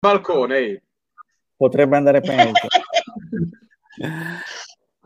balcone. Potrebbe andare peggio.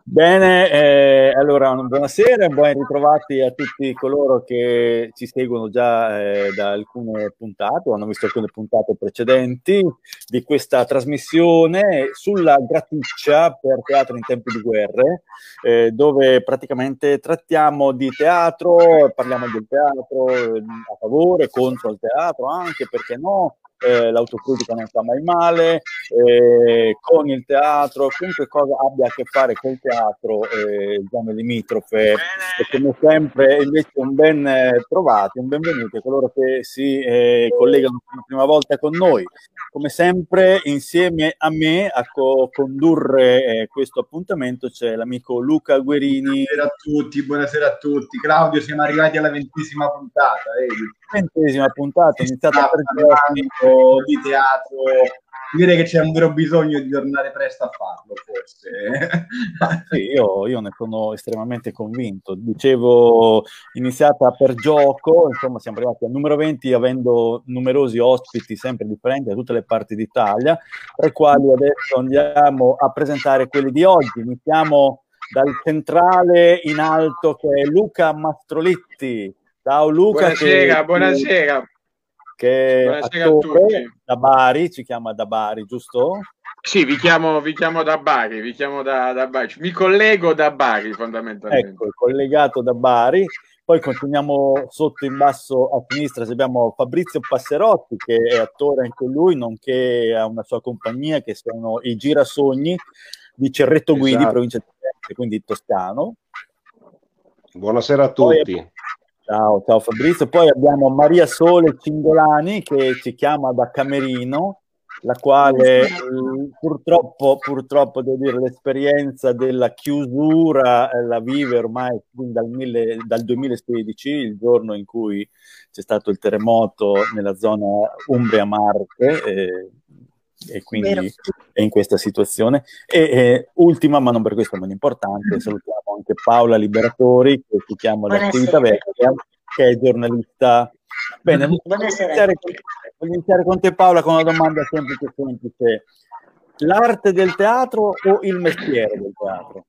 Bene, eh, allora buonasera ben ritrovati a tutti coloro che ci seguono già eh, da alcune puntate o hanno visto alcune puntate precedenti di questa trasmissione sulla graticcia per teatro in tempi di guerre, eh, dove praticamente trattiamo di teatro, parliamo del teatro eh, a favore, contro il teatro anche, perché no, eh, l'autocritica non fa mai male, eh, con il teatro, qualunque cosa abbia a che fare col teatro, eh, zone limitrofe, e come sempre invece un ben eh, trovati, un benvenuto a coloro che si eh, collegano per la prima volta con noi. Come sempre insieme a me a co- condurre eh, questo appuntamento c'è l'amico Luca Guerini. Buonasera a tutti, buonasera a tutti. Claudio, siamo arrivati alla ventesima puntata. Vedi? Ventesima puntata, iniziata per di teatro. Direi che c'è un vero bisogno di tornare presto a farlo, forse. sì, io, io, ne sono estremamente convinto. Dicevo, iniziata per gioco, insomma, siamo arrivati al numero 20 avendo numerosi ospiti sempre differenti da tutte le parti d'Italia, tra i quali adesso andiamo a presentare quelli di oggi. Iniziamo dal centrale in alto che è Luca Mastrolitti. Ciao Luca. Buonasera, che, buonasera che attore da Bari, ci chiama da Bari, giusto? Sì, vi chiamo, vi chiamo da Bari, vi chiamo da, da Bari, mi collego da Bari fondamentalmente. Ecco, collegato da Bari. Poi continuiamo sotto in basso a sinistra, abbiamo Fabrizio Passerotti che è attore anche lui, nonché ha una sua compagnia che sono i Girasogni di Cerretto Guidi, esatto. provincia di Firenze, quindi toscano. Buonasera a tutti. Poi Ciao, ciao Fabrizio. Poi abbiamo Maria Sole Cingolani che ci chiama da Camerino, la quale purtroppo, purtroppo devo dire, l'esperienza della chiusura eh, la vive ormai dal, mille, dal 2016, il giorno in cui c'è stato il terremoto nella zona Umbria-Marche. Eh, e quindi Vero. è in questa situazione. E eh, ultima, ma non per questo meno importante, salutiamo anche Paola Liberatori, che si chiama l'attività vecchia, che è giornalista. Bene, voglio iniziare, voglio iniziare con te Paola con una domanda semplice semplice. L'arte del teatro o il mestiere del teatro?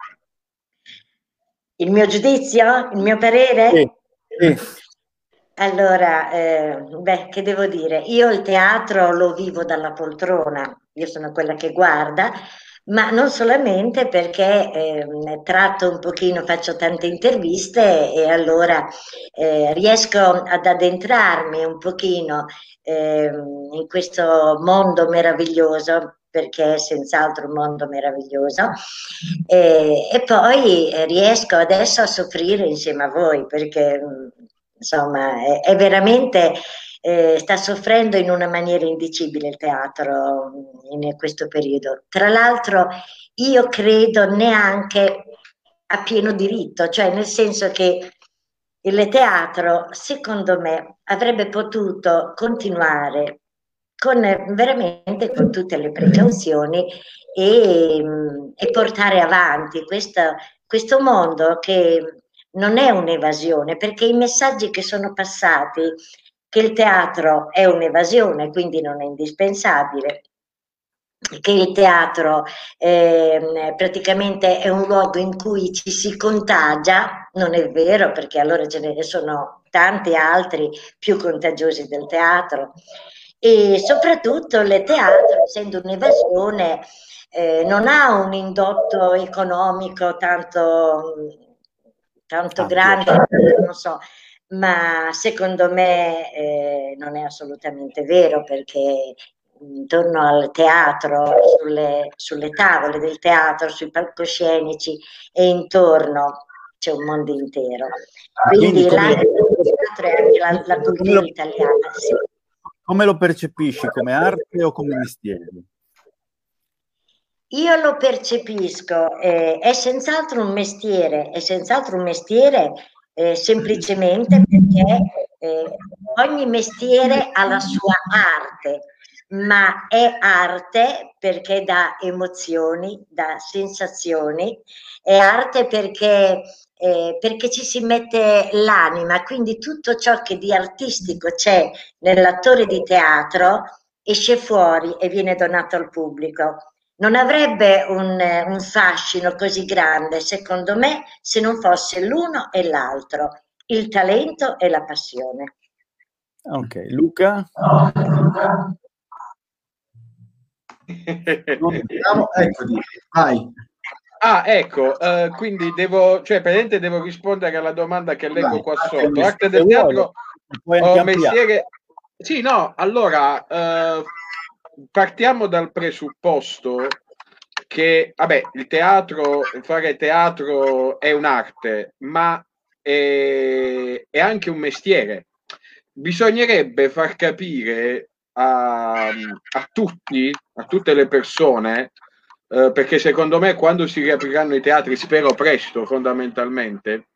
Il mio giudizio? Il mio parere? Sì, sì. Allora, eh, beh, che devo dire? Io il teatro lo vivo dalla poltrona, io sono quella che guarda, ma non solamente perché eh, tratto un pochino, faccio tante interviste e allora eh, riesco ad addentrarmi un pochino eh, in questo mondo meraviglioso perché è senz'altro un mondo meraviglioso e, e poi riesco adesso a soffrire insieme a voi perché insomma, è, è veramente eh, sta soffrendo in una maniera indicibile il teatro in questo periodo. Tra l'altro, io credo neanche a pieno diritto, cioè nel senso che il teatro, secondo me, avrebbe potuto continuare con veramente con tutte le precauzioni e, e portare avanti questo, questo mondo che non è un'evasione, perché i messaggi che sono passati, che il teatro è un'evasione, quindi non è indispensabile, che il teatro eh, praticamente è un luogo in cui ci si contagia, non è vero perché allora ce ne sono tanti altri più contagiosi del teatro. E soprattutto il teatro essendo un'evasione eh, non ha un indotto economico tanto tanto ah, grande, non so, ma secondo me eh, non è assolutamente vero perché intorno al teatro, sulle, sulle, tavole del teatro, sui palcoscenici e intorno c'è un mondo intero. Ah, quindi, Quindi come, teatro è anche la, la cultura italiana. Sì. Come lo percepisci, come arte o come mestiere? Io lo percepisco, eh, è senz'altro un mestiere, è senz'altro un mestiere eh, semplicemente perché eh, ogni mestiere ha la sua arte, ma è arte perché dà emozioni, dà sensazioni, è arte perché, eh, perché ci si mette l'anima, quindi tutto ciò che di artistico c'è nell'attore di teatro esce fuori e viene donato al pubblico. Non avrebbe un, un fascino così grande, secondo me, se non fosse l'uno e l'altro, il talento e la passione. Ok, Luca? Eccoti, vai. Ah, ecco, eh, quindi devo, cioè, praticamente devo rispondere alla domanda che leggo qua sotto. Arte del teatro o mestiere... Sì, no, allora, eh, partiamo dal presupposto che, vabbè, il teatro, fare teatro è un'arte, ma è, è anche un mestiere. Bisognerebbe far capire a, a tutti, a tutte le persone, eh, perché secondo me quando si riapriranno i teatri, spero presto fondamentalmente,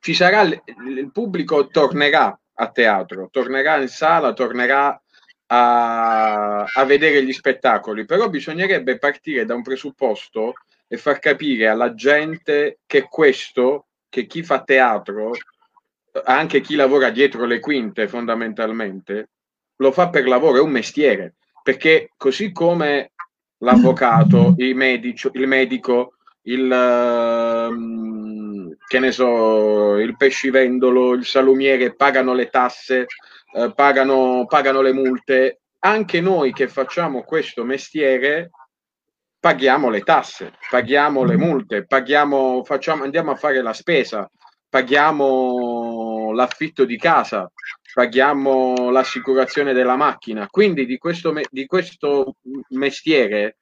ci sarà il pubblico tornerà a teatro, tornerà in sala, tornerà a, a vedere gli spettacoli, però bisognerebbe partire da un presupposto e far capire alla gente che questo, che chi fa teatro, anche chi lavora dietro le quinte fondamentalmente, lo fa per lavoro, è un mestiere, perché così come l'avvocato, il medico, il, medico, il uh, che ne so, il pescivendolo, il salumiere pagano le tasse, uh, pagano, pagano le multe, anche noi che facciamo questo mestiere paghiamo le tasse, paghiamo le multe, paghiamo, facciamo, andiamo a fare la spesa, paghiamo l'affitto di casa, paghiamo l'assicurazione della macchina. Quindi di questo, di questo mestiere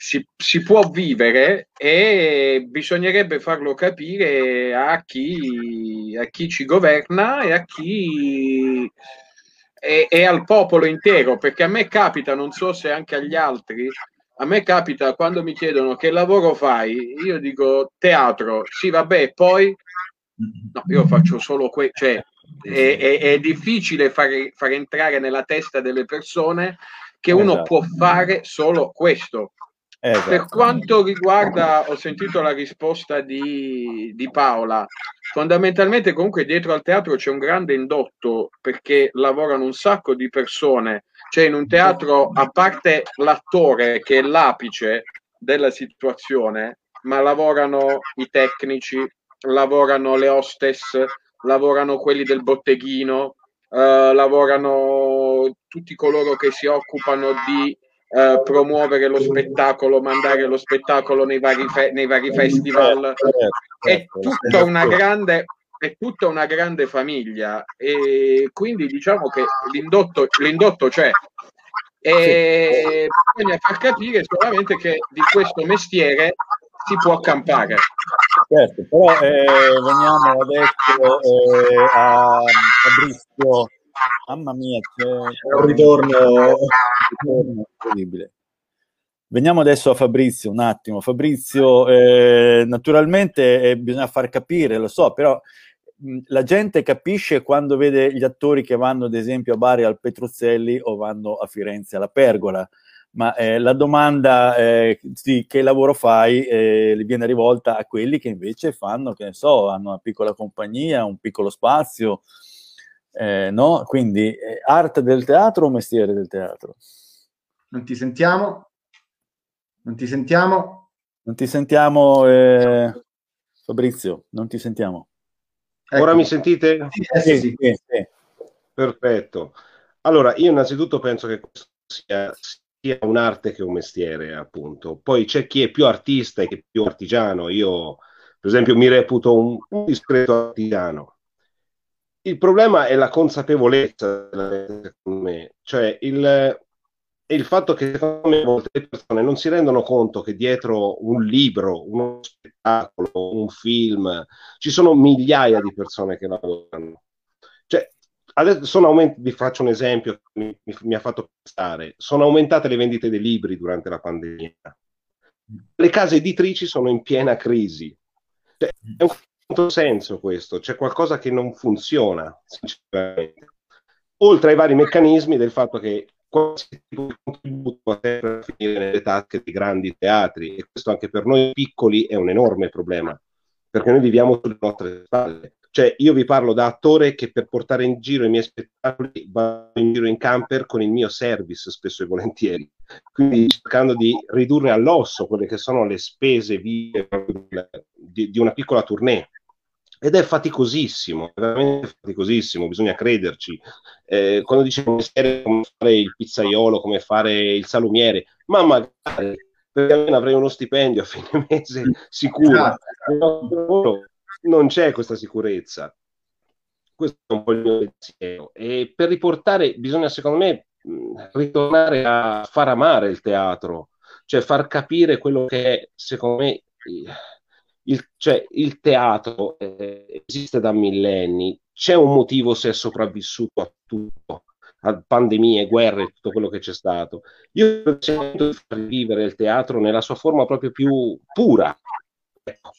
si, si, può vivere e bisognerebbe farlo capire a chi, a chi ci governa e a chi e, e al popolo intero, perché a me capita, non so se anche agli altri, a me capita quando mi chiedono che lavoro fai, io dico teatro, sì vabbè, poi no, io faccio solo questo, cioè è, è, è difficile fare, far entrare nella testa delle persone che uno esatto. può fare solo questo. Esatto. Per quanto riguarda, ho sentito la risposta di, di, Paola, fondamentalmente comunque dietro al teatro c'è un grande indotto perché lavorano un sacco di persone, cioè in un teatro, a parte l'attore che è l'apice della situazione, ma lavorano i tecnici, lavorano le hostess, lavorano quelli del botteghino, eh, lavorano tutti coloro che si occupano di eh, promuovere lo spettacolo, mandare lo spettacolo nei vari, fe- nei vari festival. È tutta una grande è tutta una grande famiglia e quindi diciamo che l'indotto, l'indotto c'è e bisogna far capire solamente che di questo mestiere si può accampare. Certo, però eh, veniamo adesso eh, a Fabrizio. Mamma mia, c'è, un ritorno. incredibile. Veniamo adesso a Fabrizio un attimo. Fabrizio, eh, naturalmente eh, bisogna far capire, lo so, però mh, la gente capisce quando vede gli attori che vanno, ad esempio, a Bari al Petruzzelli o vanno a Firenze alla Pergola ma eh, la domanda eh, di che lavoro fai eh, viene rivolta a quelli che invece fanno, che ne so, hanno una piccola compagnia, un piccolo spazio, eh, no? Quindi eh, arte del teatro o mestiere del teatro? Non ti sentiamo? Non ti sentiamo? Non ti sentiamo, eh, Fabrizio, non ti sentiamo. Ecco. Ora mi sentite? Sì, sì, sì, Perfetto. Allora, io innanzitutto penso che questo sia sia un'arte che un mestiere, appunto. Poi c'è chi è più artista e chi è più artigiano. Io, per esempio, mi reputo un, un discreto artigiano. Il problema è la consapevolezza, me, cioè il, il fatto che secondo me molte persone non si rendono conto che dietro un libro, uno spettacolo, un film, ci sono migliaia di persone che lavorano adesso sono aument- vi faccio un esempio che mi, mi, ha fatto pensare. Sono aumentate le vendite dei libri durante la pandemia. Le case editrici sono in piena crisi. Cioè, è un controsenso questo, c'è qualcosa che non funziona, sinceramente. Oltre ai vari meccanismi del fatto che qualsiasi tipo di contributo può sempre finire nelle tasche dei grandi teatri e questo anche per noi piccoli è un enorme problema perché noi viviamo sulle nostre spalle Cioè, io vi parlo da attore che per portare in giro i miei spettacoli vado in giro in camper con il mio service spesso e volentieri. Quindi cercando di ridurre all'osso quelle che sono le spese di, di una piccola tournée. Ed è faticosissimo, è veramente faticosissimo, bisogna crederci. Eh, quando dicevo come fare il pizzaiolo, come fare il salumiere, ma magari perché almeno avrei uno stipendio a fine mese sicuro. Esatto non c'è questa sicurezza. Questo è un po' il mio pensiero. E per riportare, bisogna secondo me ritornare a far amare il teatro, cioè far capire quello che è, secondo me, il, cioè, il teatro eh, esiste da millenni, c'è un motivo se è sopravvissuto a tutto, a pandemie, guerre, tutto quello che c'è stato. Io sento di far vivere il teatro nella sua forma proprio più pura. Ecco.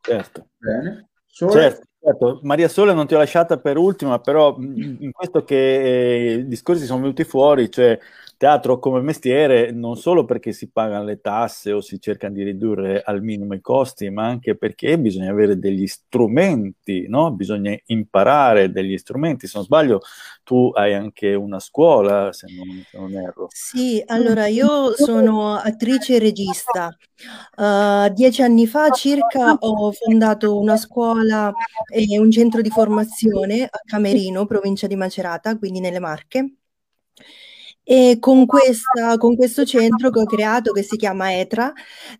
Certo. Bene. Certo, certo. Maria Sole non ti ho lasciata per ultima, però in questo che eh, i discorsi sono venuti fuori, cioè teatro come mestiere non solo perché si pagano le tasse o si cercano di ridurre al minimo i costi, ma anche perché bisogna avere degli strumenti, no? bisogna imparare degli strumenti. Se non sbaglio, tu hai anche una scuola, se non, se non erro. Sì, allora io sono attrice e regista. Uh, dieci anni fa circa ho fondato una scuola e un centro di formazione a Camerino, provincia di Macerata, quindi nelle Marche. E con, questa, con questo centro che ho creato, che si chiama ETRA,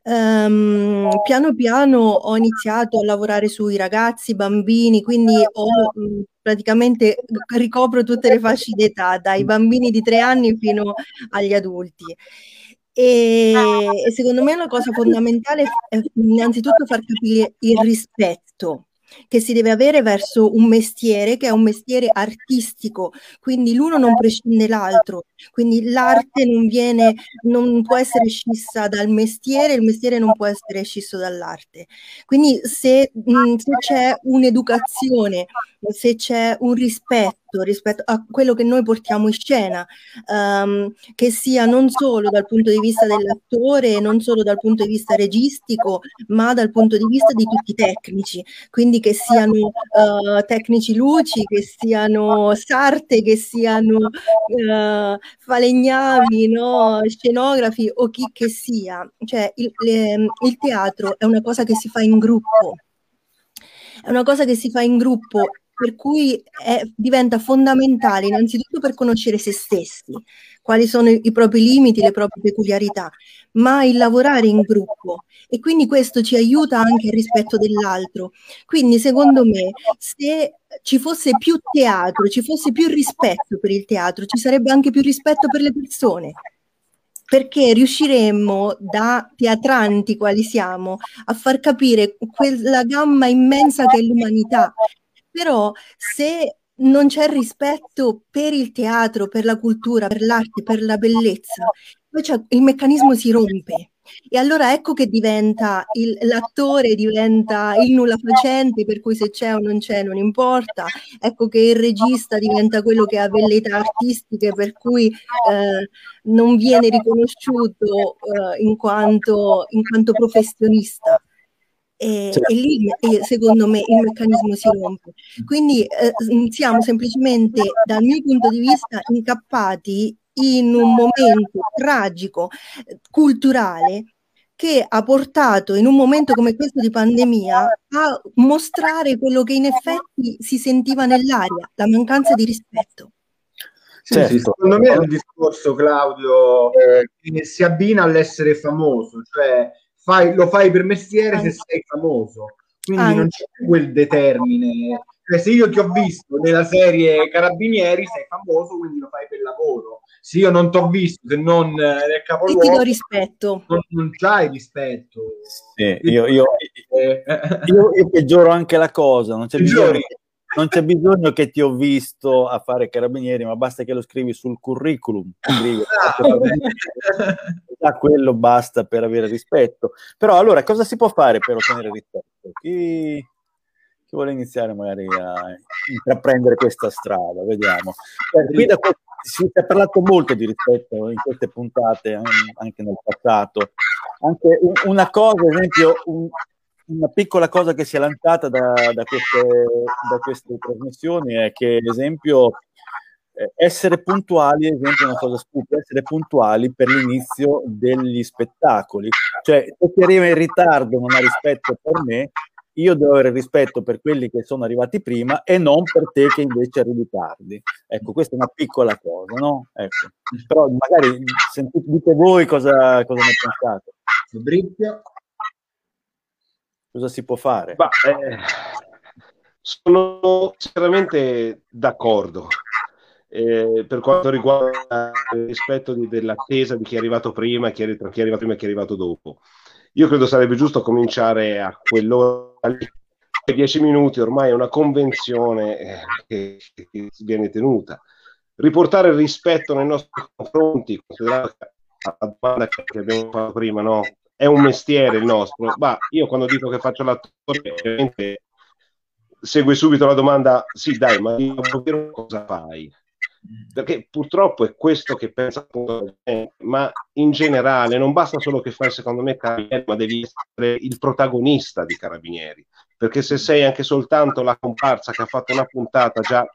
ehm, piano piano ho iniziato a lavorare sui ragazzi, bambini, quindi ho praticamente ricopro tutte le fasce d'età, dai bambini di tre anni fino agli adulti. E, e secondo me la cosa fondamentale è innanzitutto far capire il rispetto che si deve avere verso un mestiere che è un mestiere artistico, quindi l'uno non prescinde l'altro, quindi l'arte non viene, non può essere scissa dal mestiere, il mestiere non può essere scisso dall'arte. Quindi se, se c'è un'educazione, se c'è un rispetto rispetto a quello che noi portiamo in scena, um, che sia non solo dal punto di vista dell'attore, non solo dal punto di vista registico, ma dal punto di vista di tutti i tecnici, quindi che siano uh, tecnici luci, che siano sarte, che siano uh, falegnavi, no? scenografi o chi che sia. Cioè il, le, il teatro è una cosa che si fa in gruppo. È una cosa che si fa in gruppo per cui è, diventa fondamentale innanzitutto per conoscere se stessi, quali sono i, i propri limiti, le proprie peculiarità, ma il lavorare in gruppo e quindi questo ci aiuta anche al rispetto dell'altro. Quindi secondo me se ci fosse più teatro, ci fosse più rispetto per il teatro, ci sarebbe anche più rispetto per le persone perché riusciremmo da teatranti quali siamo a far capire quella gamma immensa che è l'umanità. Però se non c'è rispetto per il teatro, per la cultura, per l'arte, per la bellezza, il meccanismo si rompe. E allora ecco che diventa il, l'attore diventa il nulla facente, per cui se c'è o non c'è non importa. Ecco che il regista diventa quello che ha velleità artistiche, per cui eh, non viene riconosciuto eh, in, quanto, in quanto professionista. E, certo. e lì secondo me il meccanismo si rompe. Quindi eh, siamo semplicemente, dal mio punto di vista, incappati in un momento tragico, culturale, che ha portato in un momento come questo di pandemia a mostrare quello che in effetti si sentiva nell'aria, la mancanza di rispetto. Sì, certo. sì, secondo me è un discorso, Claudio, eh, che si abbina all'essere famoso, cioè fai, lo fai per mestiere se sei famoso, quindi Anche. non c'è quel determine. Cioè, se io ti ho visto nella serie Carabinieri, sei famoso, quindi lo fai per lavoro. Se io non ti ho visto, se non eh, nel capoluogo, e ti do rispetto. Non, non c'hai rispetto. Sì, io, io, io, io, peggioro anche la cosa, non c'è bisogno non c'è bisogno che ti ho visto a fare carabinieri, ma basta che lo scrivi sul curriculum. Scrivi, ah, quello basta per avere rispetto. Però allora cosa si può fare per ottenere rispetto? Chi, chi vuole iniziare magari a intraprendere questa strada? Vediamo. Eh, qui da si è parlato molto di rispetto in queste puntate, anche nel passato. Anche una cosa, ad esempio, un, una piccola cosa che si è lanciata da, da, queste, da queste trasmissioni è che, ad esempio, eh, essere puntuali, ad esempio, è una cosa stupida, essere puntuali per l'inizio degli spettacoli. Cioè, se ti arriva in ritardo non ha rispetto per me, io devo avere rispetto per quelli che sono arrivati prima e non per te che invece arrivi tardi. Ecco, questa è una piccola cosa, no? Ecco. Però magari sentite, dite voi cosa, cosa ne pensate. Fabrizio? Cosa si può fare? Bah, eh, sono sinceramente d'accordo. Eh, per quanto riguarda il rispetto dell'attesa di chi è arrivato prima, è, chi è arrivato prima e chi è arrivato dopo. Io credo sarebbe giusto cominciare a quell'ora lì, dieci minuti ormai è una convenzione eh, che, che, viene tenuta. Riportare il rispetto nei nostri confronti, considerando la domanda che abbiamo fatto prima, no? È un mestiere il nostro. Ma io quando dico che faccio l'attore, segue subito la domanda: sì, dai, ma io cosa fai? perché purtroppo è questo che pensa appunto ma in generale non basta solo che fai secondo me carabinieri ma devi essere il protagonista di carabinieri perché se sei anche soltanto la comparsa che ha fatto una puntata già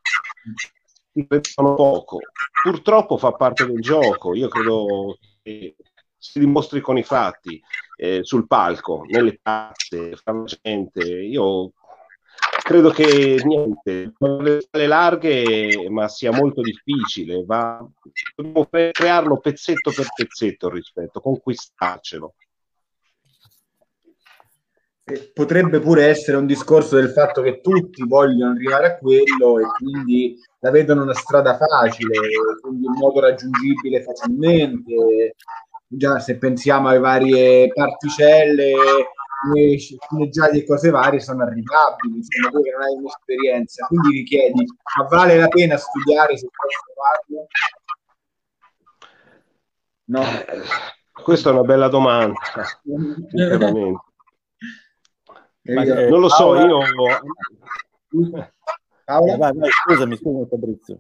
pensano poco purtroppo fa parte del gioco io credo che si dimostri con i fatti eh, sul palco nelle piazze fra la gente io credo che niente, le larghe, ma sia molto difficile. Va, dobbiamo crearlo pezzetto per pezzetto il rispetto, conquistarcelo. Potrebbe pure essere un discorso del fatto che tutti vogliono arrivare a quello e quindi la vedono una strada facile, quindi un modo raggiungibile facilmente. Già se pensiamo alle varie particelle sceneggiati e cose varie sono arrivabili, insomma, tu che non hai un'esperienza, quindi richiedi, ma vale la pena studiare se posso farlo? No. Eh, questa è una bella domanda, sinceramente. non lo so, io... Paola? Vai, vai, scusami, scusami Fabrizio.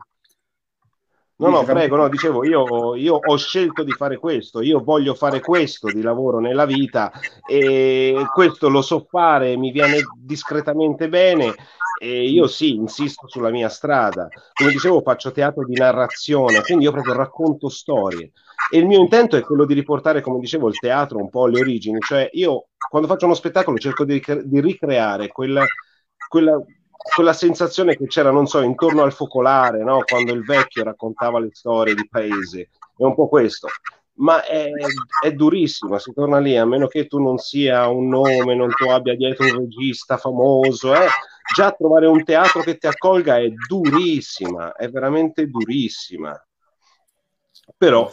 No, no, prego, no, dicevo, io, io, ho scelto di fare questo, io voglio fare questo di lavoro nella vita e questo lo so fare, mi viene discretamente bene e io sì, insisto sulla mia strada. Come dicevo, faccio teatro di narrazione, quindi io proprio racconto storie e il mio intento è quello di riportare, come dicevo, il teatro un po' alle origini, cioè io quando faccio uno spettacolo cerco di, di ricreare quella, quella quella sensazione che c'era, non so, intorno al focolare, no? quando il vecchio raccontava le storie di paese, è un po' questo. Ma è, è durissima, si torna lì, a meno che tu non sia un nome, non tu abbia dietro un regista famoso, eh? già trovare un teatro che ti accolga è durissima, è veramente durissima. Però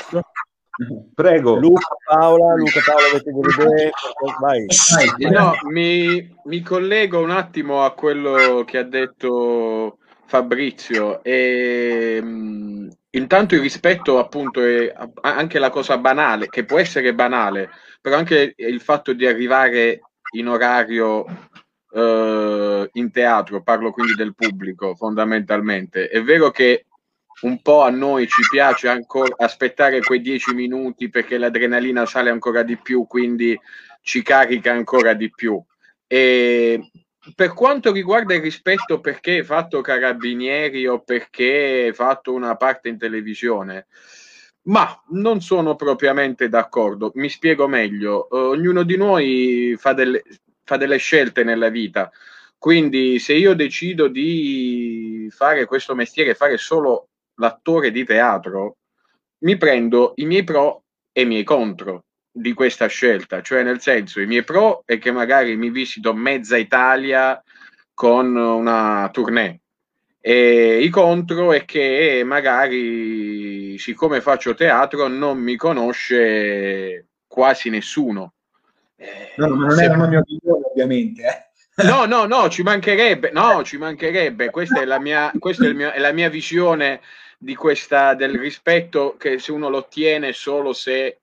Prego. Luca Paola, Luca Paola, avete delle idee? Vai. No, mi, mi, collego un attimo a quello che ha detto Fabrizio. E, mh, mm, intanto il rispetto, appunto, è anche la cosa banale, che può essere banale, però anche il fatto di arrivare in orario eh, in teatro, parlo quindi del pubblico fondamentalmente. È vero che un po' a noi ci piace ancora aspettare quei dieci minuti perché l'adrenalina sale ancora di più, quindi ci carica ancora di più. E per quanto riguarda il rispetto perché hai fatto carabinieri o perché hai fatto una parte in televisione, ma non sono propriamente d'accordo. Mi spiego meglio. Ognuno di noi fa delle, fa delle scelte nella vita. Quindi se io decido di fare questo mestiere, fare solo l'attore di teatro, mi prendo i miei pro e i miei contro di questa scelta, cioè nel senso i miei pro è che magari mi visito mezza Italia con una tournée e i contro è che magari siccome faccio teatro non mi conosce quasi nessuno. No, ma non è una mia opinione ovviamente. Eh. No, no, no, ci mancherebbe, no, ci mancherebbe. Questa è la mia, questa è, mio, è la mia visione di questa, del rispetto che se uno lo ottiene solo se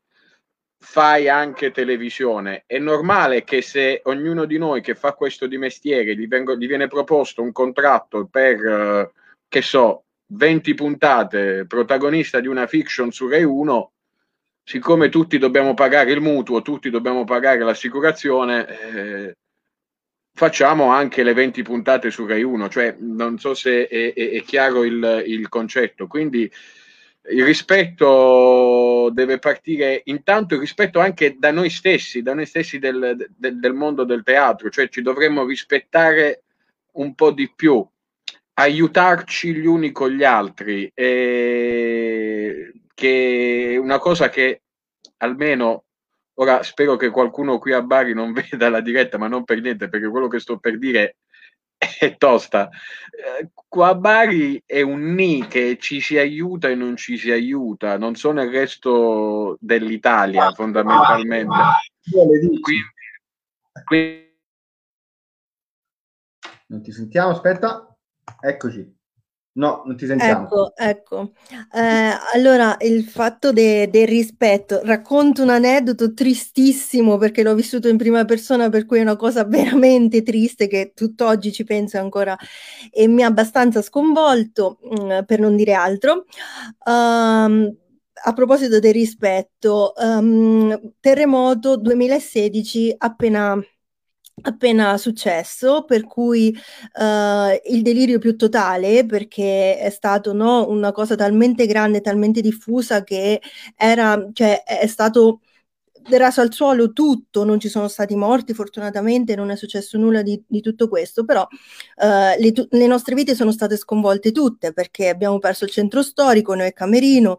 fai anche televisione. È normale che se ognuno di noi che fa questo di mestiere gli, vengo, gli viene proposto un contratto per, eh, che so, 20 puntate, protagonista di una fiction su Rai 1, siccome tutti dobbiamo pagare il mutuo, tutti dobbiamo pagare l'assicurazione, eh, facciamo anche le 20 puntate su Rai 1, cioè non so se è, è, è chiaro il, il, concetto. Quindi il rispetto deve partire intanto il rispetto anche da noi stessi, da noi stessi del, del, del mondo del teatro, cioè ci dovremmo rispettare un po' di più, aiutarci gli uni con gli altri, e che è una cosa che almeno Ora spero che qualcuno qui a Bari non veda la diretta, ma non per niente, perché quello che sto per dire è tosta. Eh, qua a Bari è un ni che ci si aiuta e non ci si aiuta, non so nel resto dell'Italia fondamentalmente. Quindi, quindi... Non ti sentiamo, aspetta, eccoci. No, non ti sentiamo. Ecco, ecco. Eh, allora, il fatto de- del rispetto, racconto un aneddoto tristissimo perché l'ho vissuto in prima persona, per cui è una cosa veramente triste che tutt'oggi ci penso ancora e mi ha abbastanza sconvolto, mh, mm, per non dire altro. Um, a proposito del rispetto, um, terremoto 2016 appena appena successo, per cui uh, il delirio più totale, perché è stato no, una cosa talmente grande, talmente diffusa che era, cioè, è stato raso al suolo tutto, non ci sono stati morti, fortunatamente non è successo nulla di, di tutto questo, però uh, le, le, nostre vite sono state sconvolte tutte perché abbiamo perso il centro storico, noi Camerino,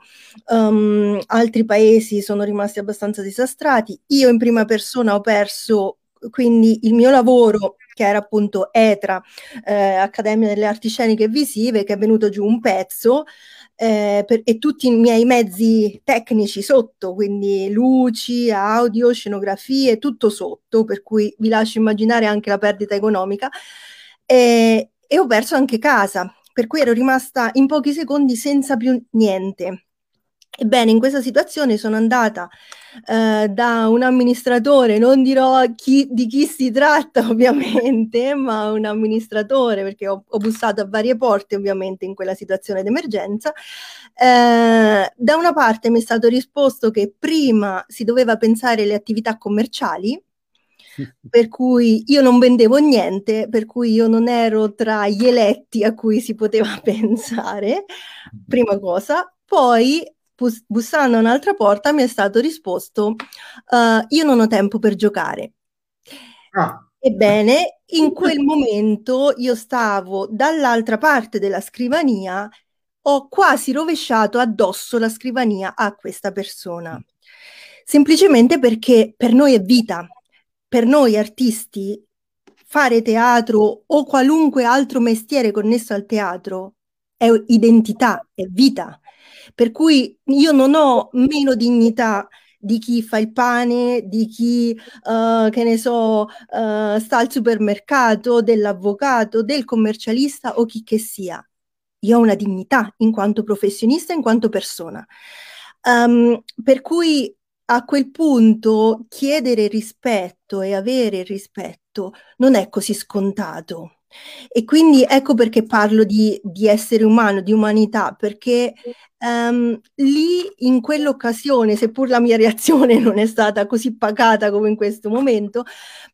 um, altri paesi sono rimasti abbastanza disastrati, io in prima persona ho perso quindi il mio lavoro che era appunto ETRA, eh, Accademia delle Arti Sceniche e Visive, che è venuto giù un pezzo eh, per, e tutti i miei mezzi tecnici sotto, quindi luci, audio, scenografie, tutto sotto, per cui vi lascio immaginare anche la perdita economica. E, e ho perso anche casa, per cui ero rimasta in pochi secondi senza più niente. Ebbene, in questa situazione sono andata eh, da un amministratore, non dirò chi, di chi si tratta ovviamente, ma un amministratore, perché ho, ho bussato a varie porte ovviamente in quella situazione d'emergenza. Eh, da una parte mi è stato risposto che prima si doveva pensare alle attività commerciali, per cui io non vendevo niente, per cui io non ero tra gli eletti a cui si poteva pensare, prima cosa. Poi bus- bussando a un'altra porta mi è stato risposto uh, io non ho tempo per giocare. Ah. Ebbene, in quel momento io stavo dall'altra parte della scrivania, ho quasi rovesciato addosso la scrivania a questa persona, semplicemente perché per noi è vita, per noi artisti fare teatro o qualunque altro mestiere connesso al teatro è identità, è vita. Per cui io non ho meno dignità di chi fa il pane, di chi, uh, che ne so, uh, sta al supermercato, dell'avvocato, del commercialista o chi che sia. Io ho una dignità in quanto professionista, in quanto persona. Um, per cui a quel punto chiedere rispetto e avere rispetto non è così scontato. E quindi ecco perché parlo di, di essere umano, di umanità, perché um, lì in quell'occasione, seppur la mia reazione non è stata così pacata come in questo momento,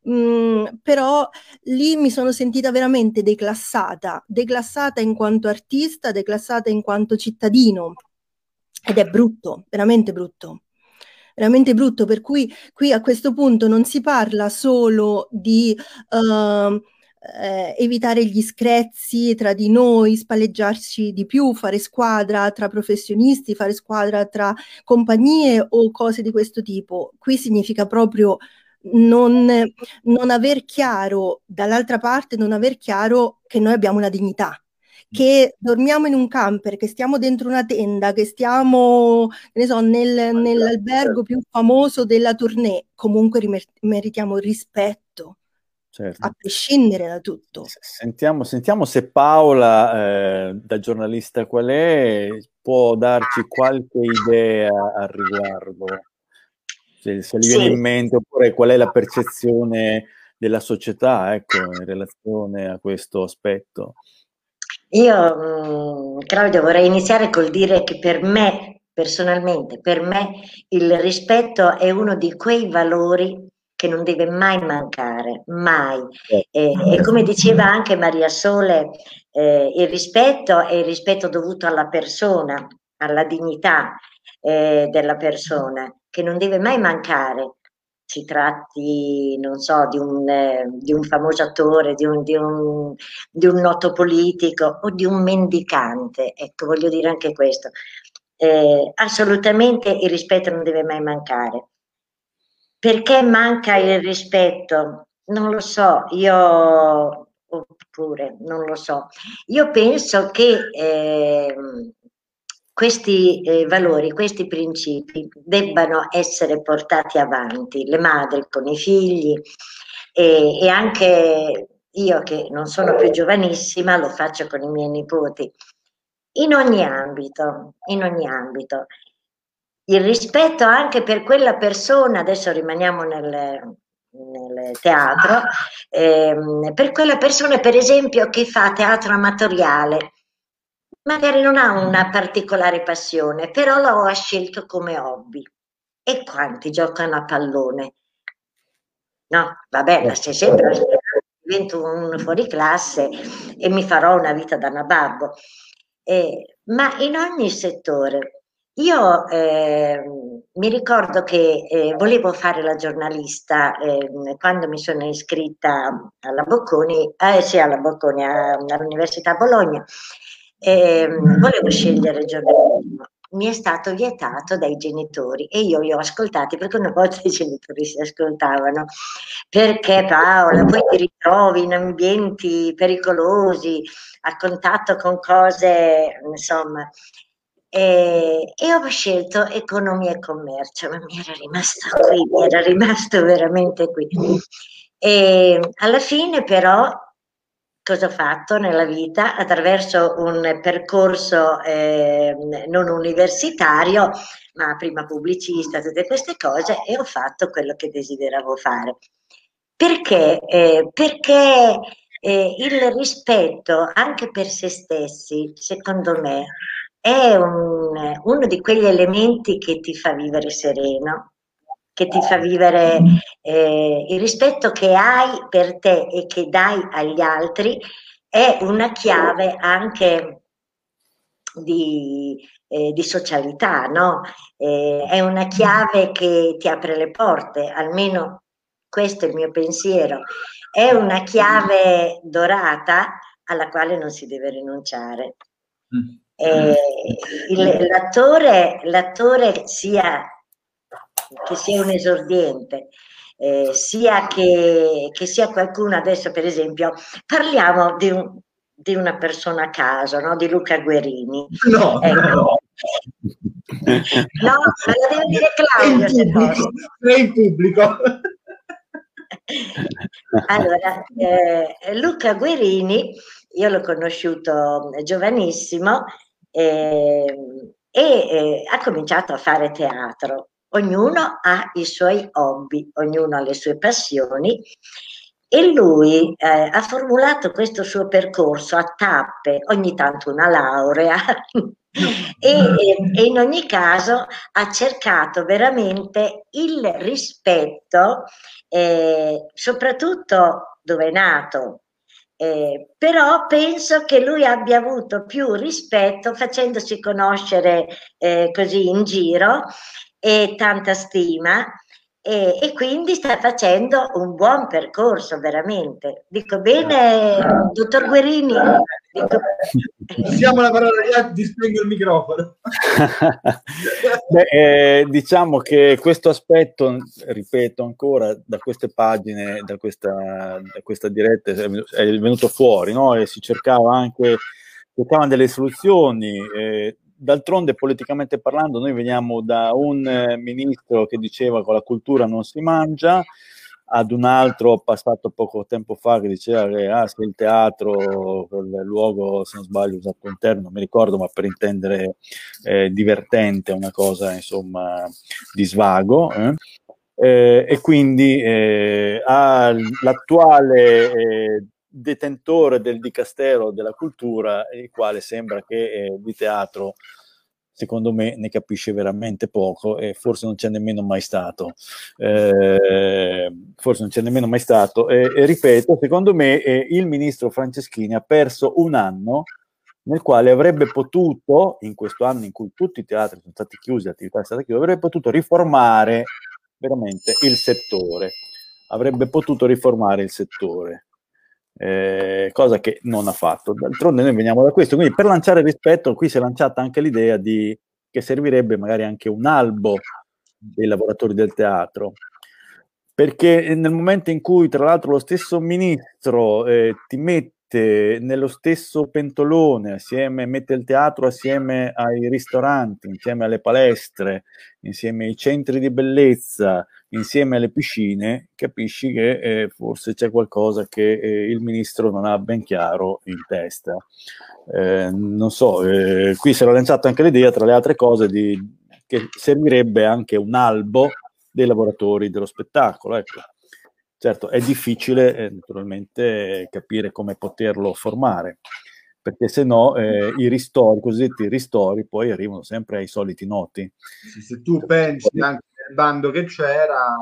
um, però lì mi sono sentita veramente declassata, declassata in quanto artista, declassata in quanto cittadino. Ed è brutto, veramente brutto veramente brutto, per cui qui a questo punto non si parla solo di uh, eh, evitare gli screzi tra di noi, spalleggiarci di più, fare squadra tra professionisti, fare squadra tra compagnie o cose di questo tipo. Qui significa proprio non, non aver chiaro, dall'altra parte, non aver chiaro che noi abbiamo una dignità che dormiamo in un camper, che stiamo dentro una tenda, che stiamo ne so, nel, nell'albergo più famoso della tournée, comunque meritiamo rispetto certo. a prescindere da tutto. Sentiamo, sentiamo se Paola, eh, da giornalista qual è, può darci qualche idea al riguardo, se, se gli sì. viene in mente, oppure qual è la percezione della società ecco, in relazione a questo aspetto. Io, mm, Claudio, vorrei iniziare col dire che per me, personalmente, per me il rispetto è uno di quei valori che non deve mai mancare, mai. Eh, e come diceva anche Maria Sole, eh, il rispetto è il rispetto dovuto alla persona, alla dignità eh, della persona, che non deve mai mancare. Si tratti, non so, di un, eh, di un famoso attore, di un, di, un, di un, noto politico o di un mendicante. Ecco, voglio dire anche questo. Eh, assolutamente il rispetto non deve mai mancare. Perché manca il rispetto? Non lo so, io oppure non lo so. Io penso che eh, questi eh, valori, questi principi debbano essere portati avanti, le madri con i figli e, e anche io che non sono più giovanissima lo faccio con i miei nipoti, in ogni ambito, in ogni ambito il rispetto anche per quella persona, adesso rimaniamo nel, nel teatro, ehm, per quella persona per esempio che fa teatro amatoriale, magari non ha una particolare passione, però lo ha scelto come hobby. E quanti giocano a pallone? No, vabbè, se sempre divento un fuoriclasse e mi farò una vita da nababbo. Eh, ma in ogni settore io eh, mi ricordo che eh, volevo fare la giornalista eh, quando mi sono iscritta alla Bocconi, eh, sì, alla Bocconi, all'Università Bologna, ehm, volevo scegliere il giornalismo. Mi è stato vietato dai genitori e io li ho ascoltati perché una volta i genitori si ascoltavano. Perché Paola, poi ti ritrovi in ambienti pericolosi, a contatto con cose, insomma, e, e, ho scelto economia e commercio, ma mi era rimasto qui, mi era rimasto veramente qui. E alla fine però cosa ho fatto nella vita? Attraverso un percorso eh, non universitario, ma prima pubblicista, tutte queste cose, e ho fatto quello che desideravo fare. Perché? Eh, perché eh, il rispetto anche per se stessi, secondo me, è un, uno di quegli elementi che ti fa vivere sereno, che ti fa vivere eh, il rispetto che hai per te e che dai agli altri, è una chiave anche di, eh, di socialità, no? Eh, è una chiave che ti apre le porte, almeno questo è il mio pensiero, è una chiave dorata alla quale non si deve rinunciare. Mm. Eh, il, l'attore, l'attore sia che sia un esordiente, eh, sia che, che, sia qualcuno, adesso per esempio, parliamo di, un, di una persona a caso, no? di Luca Guerini. No, ecco. no. No, ma lo devo dire Claudio se posso. in pubblico. Allora, eh, Luca Guerini, io l'ho conosciuto giovanissimo, e eh, ha cominciato a fare teatro. Ognuno ha i suoi hobby, ognuno ha le sue passioni e lui eh, ha formulato questo suo percorso a tappe, ogni tanto una laurea, e, e, in ogni caso ha cercato veramente il rispetto, eh, soprattutto dove è nato, eh, però penso che lui abbia avuto più rispetto facendosi conoscere eh, così in giro e tanta stima e, e, quindi sta facendo un buon percorso veramente. Dico bene, dottor Guerini? Dico... Siamo la parola, ti spengo il microfono. Beh, eh, diciamo che questo aspetto, ripeto ancora, da queste pagine, da questa, da questa diretta è venuto fuori, no? E si cercava anche, cercavano delle soluzioni. Eh, d'altronde, politicamente parlando, noi veniamo da un eh, ministro che diceva che la cultura non si mangia, ad un altro passato poco tempo fa che diceva che ah, se il teatro, quel luogo, se non sbaglio, usato un termine, non mi ricordo, ma per intendere eh, divertente, una cosa insomma di svago. Eh? Eh, e quindi eh, l'attuale eh, detentore del Dicastero della Cultura, il quale sembra che eh, di teatro secondo me ne capisce veramente poco e forse non c'è nemmeno mai stato. Eh, forse non c'è nemmeno mai stato. E, e ripeto, secondo me eh, il ministro Franceschini ha perso un anno nel quale avrebbe potuto, in questo anno in cui tutti i teatri sono stati chiusi, l'attività è stata chiusa, avrebbe potuto riformare veramente il settore. Avrebbe potuto riformare il settore. Eh, cosa che non ha fatto. D'altronde noi veniamo da questo, quindi per lanciare rispetto, qui si è lanciata anche l'idea di che servirebbe magari anche un albo dei lavoratori del teatro, perché nel momento in cui tra l'altro lo stesso ministro eh, ti mette nello stesso pentolone, assieme, mette il teatro assieme ai ristoranti, insieme alle palestre, insieme ai centri di bellezza, insieme alle piscine, capisci che eh, forse c'è qualcosa che eh, il ministro non ha ben chiaro in testa. Eh, non so, eh, qui si era lanciata anche l'idea, tra le altre cose, di, che servirebbe anche un albo dei lavoratori dello spettacolo. Ecco Certo, è difficile eh, naturalmente capire come poterlo formare, perché se no eh, i ristori, i cosiddetti ristori, poi arrivano sempre ai soliti noti. Se tu pensi anche nel bando che c'era,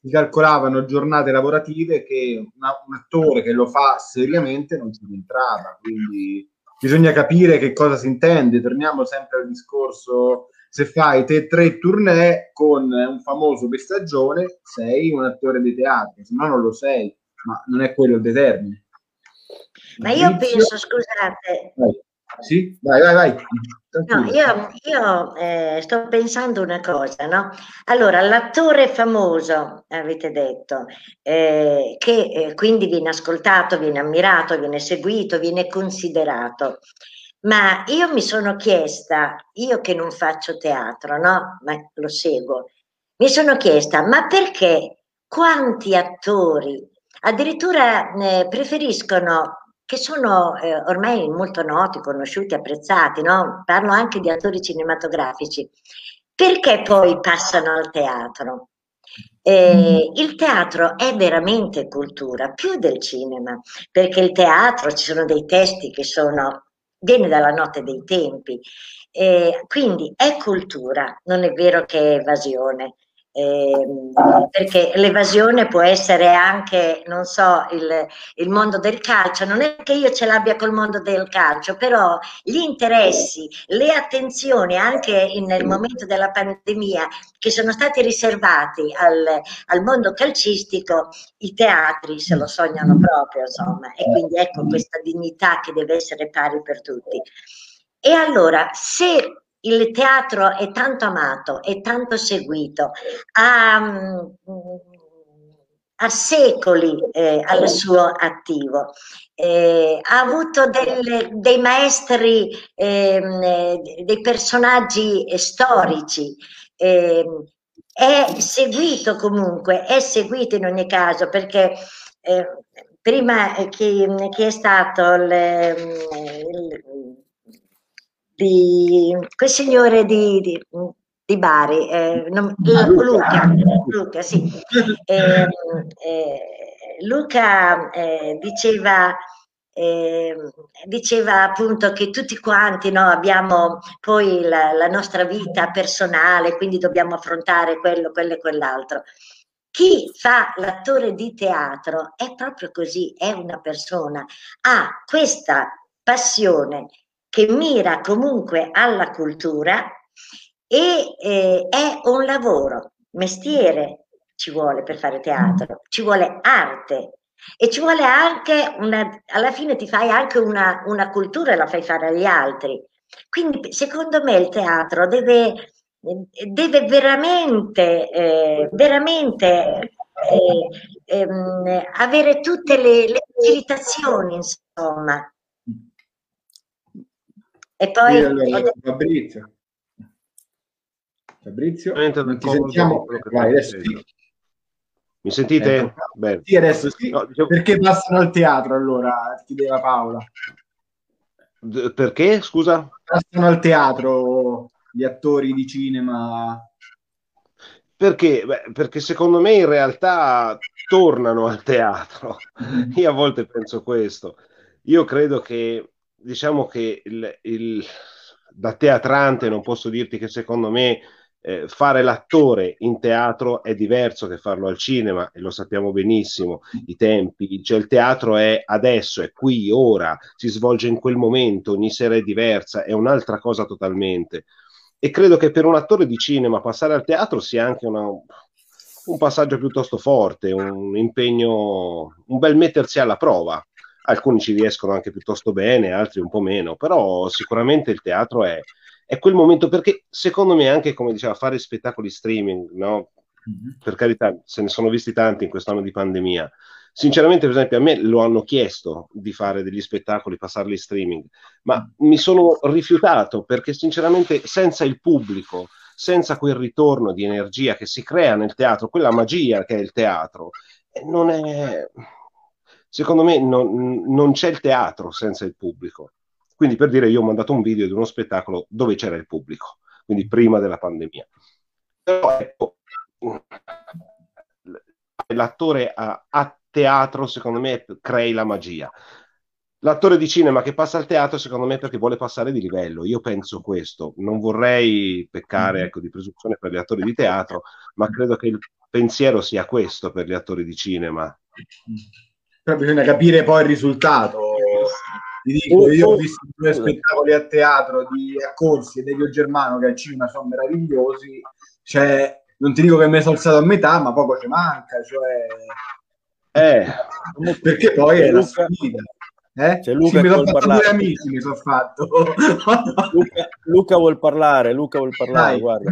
si calcolavano giornate lavorative che una, un attore che lo fa seriamente non ci rientrava, quindi bisogna capire che cosa si intende. Torniamo sempre al discorso se fai te tre tournée con un famoso per stagione, sei un attore di teatro, se no non lo sei, ma non è quello il determine. Ma io penso, scusate. Vai. Sì, vai, vai, vai. No, io, io eh, sto pensando una cosa, no? Allora, l'attore famoso, avete detto, eh, che eh, quindi viene ascoltato, viene ammirato, viene seguito, viene considerato. Ma io mi sono chiesta, io che non faccio teatro, no? Ma lo seguo, mi sono chiesta, ma perché quanti attori addirittura eh, preferiscono, che sono eh, ormai molto noti, conosciuti, apprezzati, no? Parlo anche di attori cinematografici, perché poi passano al teatro? Eh, il teatro è veramente cultura, più del cinema, perché il teatro ci sono dei testi che sono viene dalla notte dei tempi, eh, quindi è cultura, non è vero che è evasione. Eh, perché l'evasione può essere anche, non so, il, il, mondo del calcio, non è che io ce l'abbia col mondo del calcio, però gli interessi, le attenzioni anche in, nel momento della pandemia che sono stati riservati al, al mondo calcistico, i teatri se lo sognano proprio, insomma, e quindi ecco questa dignità che deve essere pari per tutti. E allora, se il teatro è tanto amato, è tanto seguito, ha, mm, ha secoli eh, al suo attivo. Eh, ha avuto delle, dei maestri, ehm, eh, dei personaggi storici, ehm, è seguito comunque, è seguito in ogni caso perché eh, prima chi, chi, è stato il, il di quel signore di, di, di Bari, eh, non, Luca, Luca, sì. Eh, eh, Luca eh, diceva, ehm, diceva appunto che tutti quanti no, abbiamo poi la, la nostra vita personale, quindi dobbiamo affrontare quello, quello e quell'altro. Chi fa l'attore di teatro è proprio così, è una persona, ha questa passione che mira comunque alla cultura e eh, è un lavoro, mestiere ci vuole per fare teatro, ci vuole arte e ci vuole anche una, alla fine ti fai anche una, una cultura e la fai fare agli altri. Quindi secondo me il teatro deve, deve veramente, eh, veramente eh, ehm, avere tutte le, le facilitazioni, insomma, e poi... Allora, Fabrizio. Fabrizio, non ti sentiamo? Vai, adesso sì. Mi sentite? Ecco. Bene. Sì, adesso sì. No, diciamo... Perché passano al teatro allora? Chiedeva Paola. D- perché, scusa? Passano al teatro gli attori di cinema. Perché? Beh, perché secondo me in realtà tornano al teatro. Io a volte penso questo. Io credo che diciamo che il, il, da teatrante non posso dirti che secondo me eh, fare l'attore in teatro è diverso che farlo al cinema e lo sappiamo benissimo, i tempi, cioè il teatro è adesso, è qui, ora, si svolge in quel momento, ogni sera è diversa, è un'altra cosa totalmente. E credo che per un attore di cinema passare al teatro sia anche una, un passaggio piuttosto forte, un impegno, un bel mettersi alla prova. Alcuni ci riescono anche piuttosto bene, altri un po' meno, però sicuramente il teatro è, è quel momento perché secondo me anche come diceva fare spettacoli streaming, no? Mm-hmm. Per carità, se ne sono visti tanti in quest'anno di pandemia. Sinceramente, per esempio, a me lo hanno chiesto di fare degli spettacoli, passarli in streaming, ma mi sono rifiutato perché sinceramente senza il pubblico, senza quel ritorno di energia che si crea nel teatro, quella magia che è il teatro, eh, non è... Secondo me non, non c'è il teatro senza il pubblico. Quindi per dire, io ho mandato un video di uno spettacolo dove c'era il pubblico, quindi prima della pandemia. Però ecco, l'attore a, a teatro, secondo me, crei la magia. L'attore di cinema che passa al teatro, secondo me, perché vuole passare di livello. Io penso questo. Non vorrei peccare mm. ecco, di presunzione per gli attori di teatro, ma credo che il pensiero sia questo per gli attori di cinema. Però bisogna capire poi il risultato. Ti dico, io ho visto due spettacoli a teatro di Accorsi e Elio Germano che al cinema sono meravigliosi. Cioè, non ti dico che mi è alzato a metà, ma poco ci manca. Cioè... Eh, perché poi è la sfida. Eh? C'è Luca sì, mi sono fatto parlare. due amici, mi sono fatto. Luca, Luca vuol parlare, Luca vuol parlare, Dai. guarda.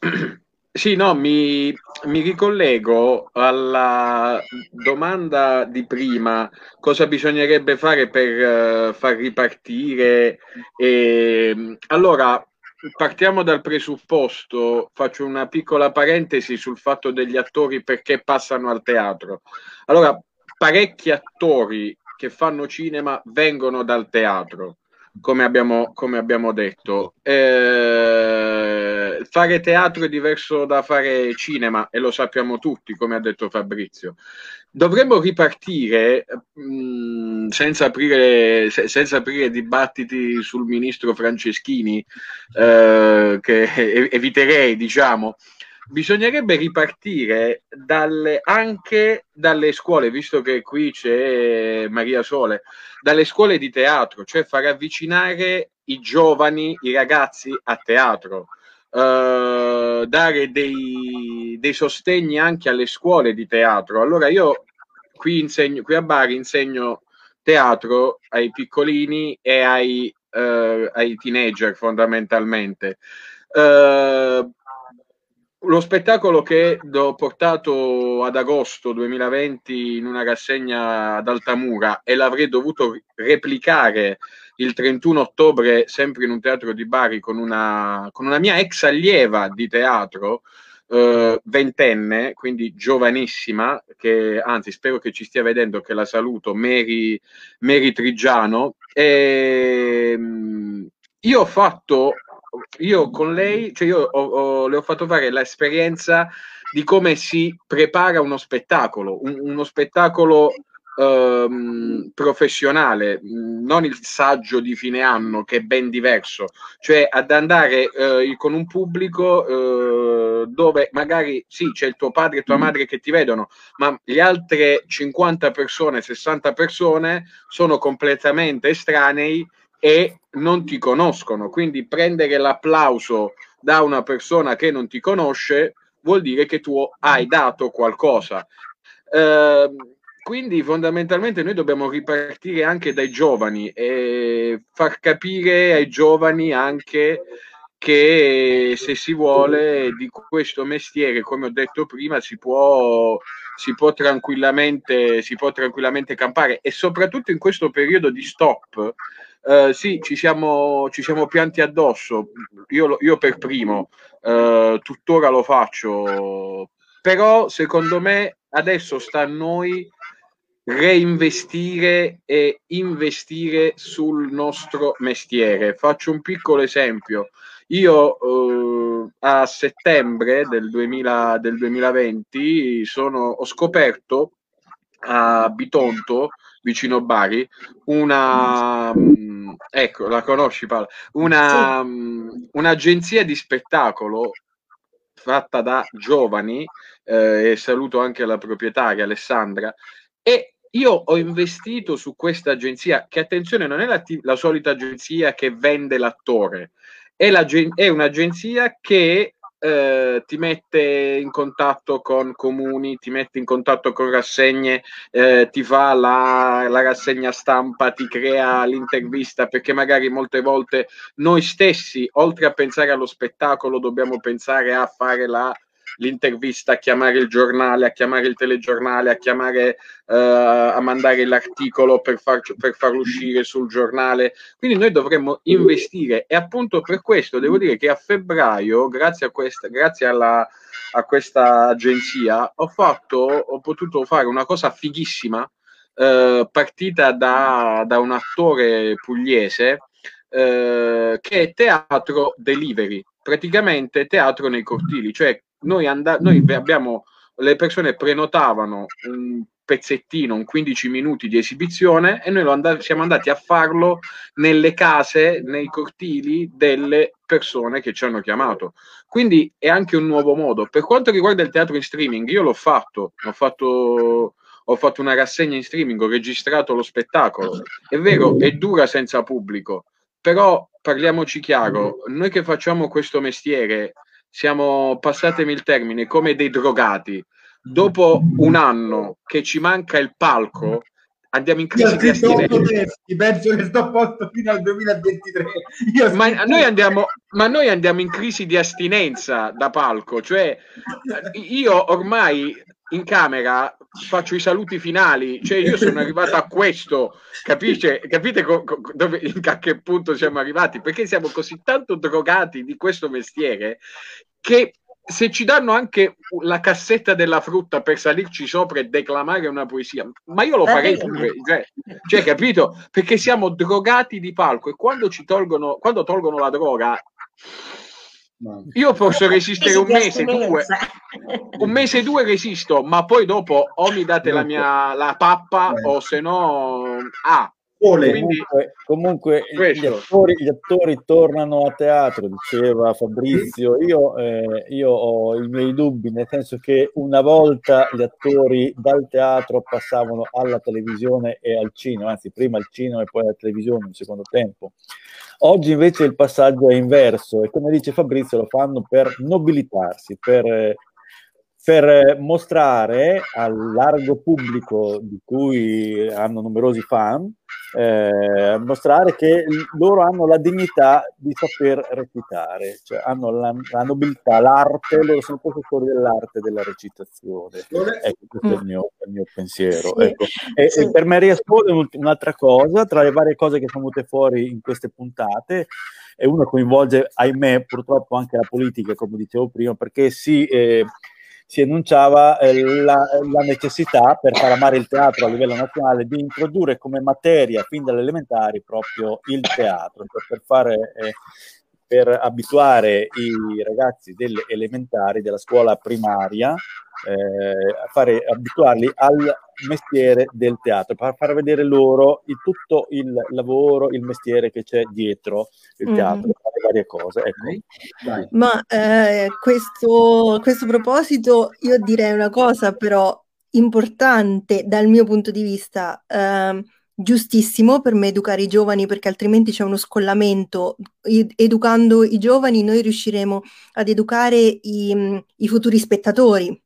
Sì, no, mi, mi, ricollego alla domanda di prima, cosa bisognerebbe fare per uh, far ripartire. E, allora, partiamo dal presupposto, faccio una piccola parentesi sul fatto degli attori perché passano al teatro. Allora, parecchi attori che fanno cinema vengono dal teatro come abbiamo, come abbiamo detto. Eh, fare teatro è diverso da fare cinema e lo sappiamo tutti, come ha detto Fabrizio. Dovremmo ripartire mh, mm, senza, aprire, se, senza aprire dibattiti sul ministro Franceschini, eh, che eviterei, diciamo, bisognerebbe ripartire dalle, anche dalle scuole, visto che qui c'è Maria Sole, dalle scuole di teatro, cioè far avvicinare i giovani, i ragazzi a teatro. Uh, dare dei, dei, sostegni anche alle scuole di teatro. Allora io qui, insegno, qui a Bari insegno teatro ai piccolini e ai, uh, ai teenager fondamentalmente. Uh, lo spettacolo che ho portato ad agosto 2020 in una rassegna ad Altamura e l'avrei dovuto replicare il 31 ottobre sempre in un teatro di Bari con una, con una mia ex allieva di teatro, eh, ventenne, quindi giovanissima, che anzi spero che ci stia vedendo, che la saluto, Mary, Mary Trigiano. E, ehm, io ho fatto io con lei, cioè io ho, ho, le ho fatto fare l'esperienza di come si prepara uno spettacolo, un, uno spettacolo ehm, professionale, non il saggio di fine anno che è ben diverso, cioè ad andare eh, con un pubblico eh, dove magari sì c'è il tuo padre e tua mm. madre che ti vedono, ma le altre 50 persone, 60 persone sono completamente estranei e non ti conoscono. Quindi prendere l'applauso da una persona che non ti conosce vuol dire che tu hai dato qualcosa. Eh, quindi fondamentalmente noi dobbiamo ripartire anche dai giovani e far capire ai giovani anche che se si vuole di questo mestiere, come ho detto prima, si può, si può, tranquillamente, si può tranquillamente campare e soprattutto in questo periodo di stop Uh, sì, ci siamo, ci siamo, pianti addosso, io, io per primo, uh, tuttora lo faccio, però secondo me adesso sta a noi reinvestire e investire sul nostro mestiere. Faccio un piccolo esempio. Io uh, a settembre del, 2000, del 2020 sono, ho scoperto a Bitonto vicino Bari, una... Mm, ecco, la conosci Paolo? Una, sì. Mm, un'agenzia di spettacolo fatta da giovani, eh, e saluto anche la proprietaria Alessandra, e io ho investito su questa agenzia, che attenzione non è la, la solita agenzia che vende l'attore, è, è un'agenzia che eh, ti mette in contatto con comuni, ti mette in contatto con rassegne, eh, ti fa la, la, rassegna stampa, ti crea l'intervista, perché magari molte volte noi stessi, oltre a pensare allo spettacolo, dobbiamo pensare a fare la l'intervista, a chiamare il giornale, a chiamare il telegiornale, a chiamare, uh, a mandare l'articolo per, far, per farlo uscire sul giornale. Quindi noi dovremmo investire e appunto per questo devo dire che a febbraio, grazie a questa, grazie alla, a questa agenzia, ho fatto, ho potuto fare una cosa fighissima, uh, partita da, da un attore pugliese. Uh, che è teatro delivery, praticamente teatro nei cortili, cioè noi, and- noi abbiamo, le persone prenotavano un pezzettino, un 15 minuti di esibizione e noi and- siamo andati a farlo nelle case, nei cortili delle persone che ci hanno chiamato. Quindi è anche un nuovo modo. Per quanto riguarda il teatro in streaming, io l'ho fatto, ho fatto ho fatto una rassegna in streaming, ho registrato lo spettacolo. È vero, è dura senza pubblico, però parliamoci chiaro, noi che facciamo questo mestiere siamo, passatemi il termine, come dei drogati. Dopo un anno che ci manca il palco, andiamo in crisi di astinenza. penso che sto a posto fino al 2023. Ma noi, andiamo, ma noi andiamo in crisi di astinenza da palco, cioè io ormai in camera faccio i saluti finali, cioè io sono arrivato a questo, capisce, capite co- co- dove, a che punto siamo arrivati? Perché siamo così tanto drogati di questo mestiere che se ci danno anche la cassetta della frutta per salirci sopra e declamare una poesia, ma io lo farei pure, cioè, cioè, capito? Perché siamo drogati di palco e quando ci tolgono, quando tolgono la droga io posso resistere un mese, due, un mese, due resisto, ma poi dopo o mi date la mia la pappa o se no ah, quindi, comunque, gli attori, gli attori, tornano a teatro, diceva Fabrizio. Io, eh, io, ho i miei dubbi, nel senso che una volta gli attori dal teatro passavano alla televisione e al cinema, anzi prima al cinema e poi alla televisione, in secondo tempo. Oggi invece il passaggio è inverso e come dice Fabrizio lo fanno per nobilitarsi, per, per mostrare al largo pubblico di cui hanno numerosi fan, eh, mostrare che loro hanno la dignità di saper recitare, cioè hanno la, la nobiltà, l'arte, loro sono professori dell'arte della recitazione. Ecco, questo è il mio, il mio pensiero. Sì. Ecco. E, sì. e, per me riascolta un'altra cosa, tra le varie cose che sono venute fuori in queste puntate, e uno coinvolge, ahimè, purtroppo anche la politica, come dicevo prima, perché si... Eh, si enunciava eh, la, la, necessità per far amare il teatro a livello nazionale di introdurre come materia fin dalle elementari proprio il teatro, cioè per fare eh, per abituare i ragazzi delle elementari, della scuola primaria, eh, a fare, abituarli al mestiere del teatro, per far vedere loro il, tutto il lavoro, il mestiere che c'è dietro il teatro, mm. le varie cose. Ecco. Ma eh, questo, questo proposito io direi una cosa però importante dal mio punto di vista. Eh, giustissimo per me educare i giovani perché altrimenti c'è uno scollamento. educando i giovani noi riusciremo ad educare i, i futuri spettatori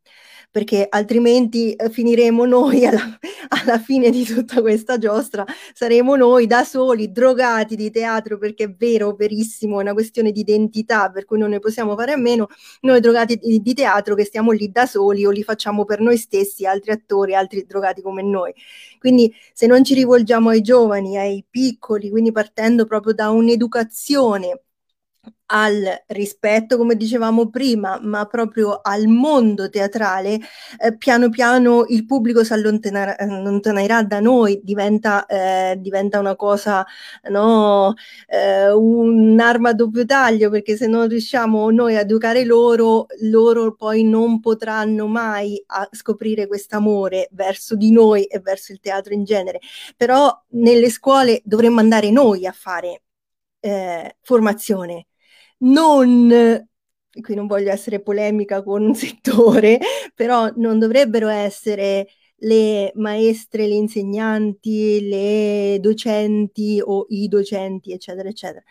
perché altrimenti eh, finiremo noi alla, alla, fine di tutta questa giostra, saremo noi da soli, drogati di teatro, perché è vero, verissimo, è una questione di identità, per cui non ne possiamo fare a meno, noi drogati di, di teatro che stiamo lì da soli o li facciamo per noi stessi, altri attori, altri drogati come noi. Quindi se non ci rivolgiamo ai giovani, ai piccoli, quindi partendo proprio da un'educazione al rispetto, come dicevamo prima, ma proprio al mondo teatrale, eh, piano piano il pubblico si allontanerà da noi, diventa, eh, diventa una cosa, no, eh, un'arma a doppio taglio, perché se non riusciamo noi a educare loro, loro poi non potranno mai scoprire quest'amore verso di noi e verso il teatro in genere. Però nelle scuole dovremmo andare noi a fare eh, formazione non qui non voglio essere polemica con un settore, però non dovrebbero essere le maestre, le insegnanti, le docenti o i docenti, eccetera, eccetera.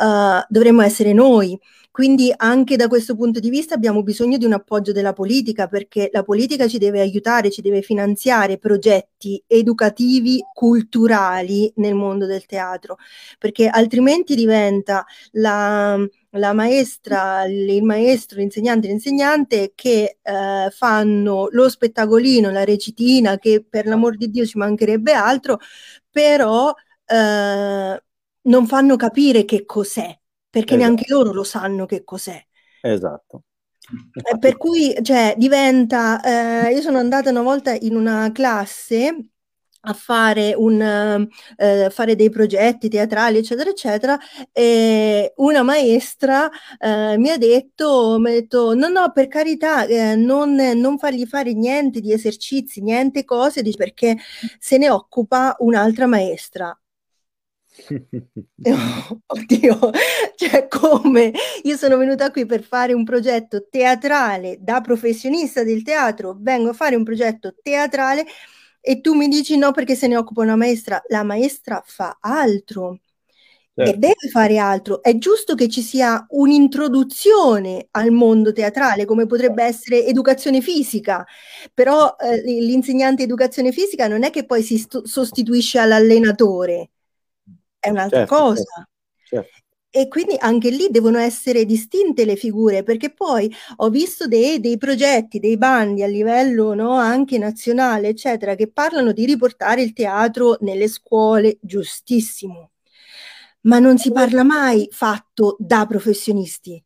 Uh, dovremmo essere noi quindi anche da questo punto di vista abbiamo bisogno di un appoggio della politica perché la politica ci deve aiutare, ci deve finanziare progetti educativi, culturali nel mondo del teatro, perché altrimenti diventa la, la maestra, il maestro, l'insegnante, l'insegnante che eh, fanno lo spettacolino, la recitina, che per l'amor di Dio ci mancherebbe altro, però eh, non fanno capire che cos'è perché esatto. neanche loro lo sanno che cos'è. Esatto. Eh, per cui cioè, diventa, eh, io sono andata una volta in una classe a fare, un, eh, fare dei progetti teatrali, eccetera, eccetera, e una maestra eh, mi ha detto, mi ha detto, no, no, per carità, eh, non, non, fargli fare niente di esercizi, niente cose, perché se ne occupa un'altra maestra. Oddio, cioè come io sono venuta qui per fare un progetto teatrale da professionista del teatro, vengo a fare un progetto teatrale e tu mi dici no perché se ne occupa una maestra, la maestra fa altro certo. e deve fare altro. È giusto che ci sia un'introduzione al mondo teatrale, come potrebbe essere educazione fisica, però eh, l'insegnante educazione fisica non è che poi si st- sostituisce all'allenatore è un'altra certo, cosa. Certo, certo. E quindi anche lì devono essere distinte le figure, perché poi ho visto dei, dei progetti, dei bandi a livello no, anche nazionale, eccetera, che parlano di riportare il teatro nelle scuole, giustissimo. Ma non si parla mai fatto da professionisti.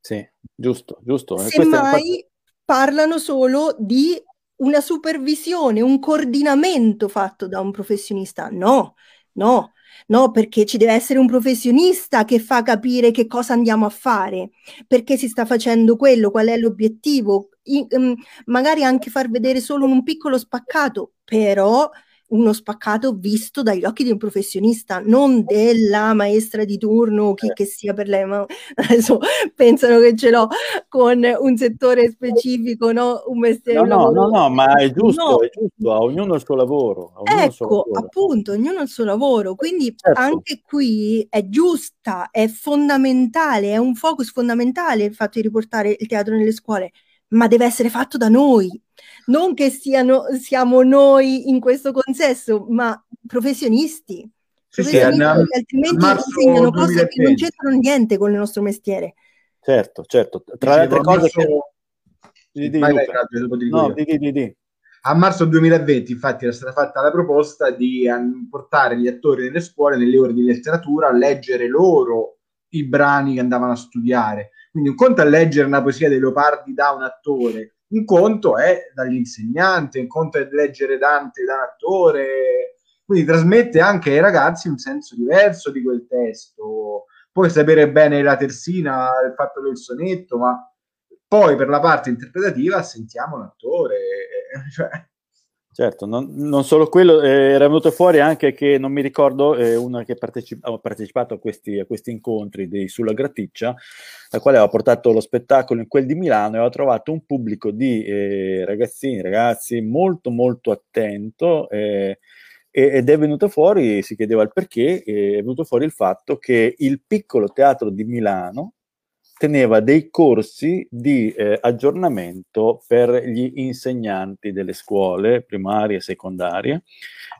Sì, giusto, giusto. Semmai parlano solo di una supervisione, un coordinamento fatto da un professionista. No, no, no? Perché ci deve essere un professionista che fa capire che cosa andiamo a fare, perché si sta facendo quello, qual è l'obiettivo, I, um, magari anche far vedere solo un piccolo spaccato, però uno spaccato visto dagli occhi di un professionista, non della maestra di turno, chi che sia per lei, ma adesso pensano che ce l'ho con un settore specifico, no? Un mestiere. No, no, no, no, ma è giusto, no. è giusto, a ognuno il suo lavoro. Ecco, suo lavoro. appunto, ognuno il suo lavoro, quindi certo. anche qui è giusta, è fondamentale, è un focus fondamentale il fatto di riportare il teatro nelle scuole, ma deve essere fatto da noi, non che siano, siamo noi in questo consesso, ma professionisti. Sì, professionisti sì, altrimenti insegnano cose che non c'entrano niente con il nostro mestiere. Certo, certo. Tra le altre cose che... Di, di, vai, vai, no, di, di, di. A marzo 2020, infatti, era stata fatta la proposta di portare gli attori nelle scuole, nelle ore di letteratura, a leggere loro i brani che andavano a studiare. Quindi un conto a leggere una poesia dei Leopardi da un attore, un conto è dall'insegnante, un conto è leggere Dante da un attore, quindi trasmette anche ai ragazzi un senso diverso di quel testo. Puoi sapere bene la terzina, il fatto del sonetto, ma poi per la parte interpretativa sentiamo l'attore. Cioè, Certo, non, non, solo quello, eh, era venuto fuori anche che, non mi ricordo, eh, una che partecip- ha partecipato a questi, a questi incontri di, sulla Graticcia, la quale aveva portato lo spettacolo in quel di Milano e aveva trovato un pubblico di eh, ragazzini, ragazzi molto molto attento eh, ed è venuto fuori, si chiedeva il perché, è venuto fuori il fatto che il piccolo teatro di Milano, teneva dei corsi di eh, aggiornamento per gli insegnanti delle scuole primarie e secondarie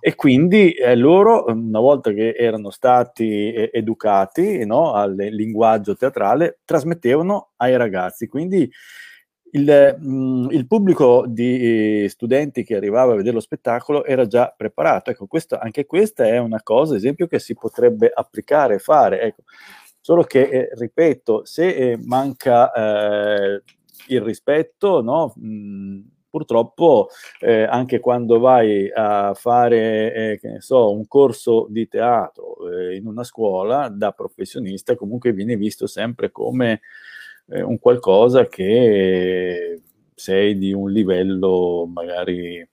e quindi eh, loro, una volta che erano stati eh, educati no, al linguaggio teatrale, trasmettevano ai ragazzi. Quindi il, mh, mm, il, pubblico di studenti che arrivava a vedere lo spettacolo era già preparato. Ecco, questo, anche questa è una cosa, esempio, che si potrebbe applicare e fare. Ecco, Solo che, eh, ripeto, se eh, manca eh, il rispetto, no? Mh, purtroppo eh, anche quando vai a fare eh, che ne so, un corso di teatro eh, in una scuola da professionista comunque viene visto sempre come eh, un qualcosa che sei di un livello magari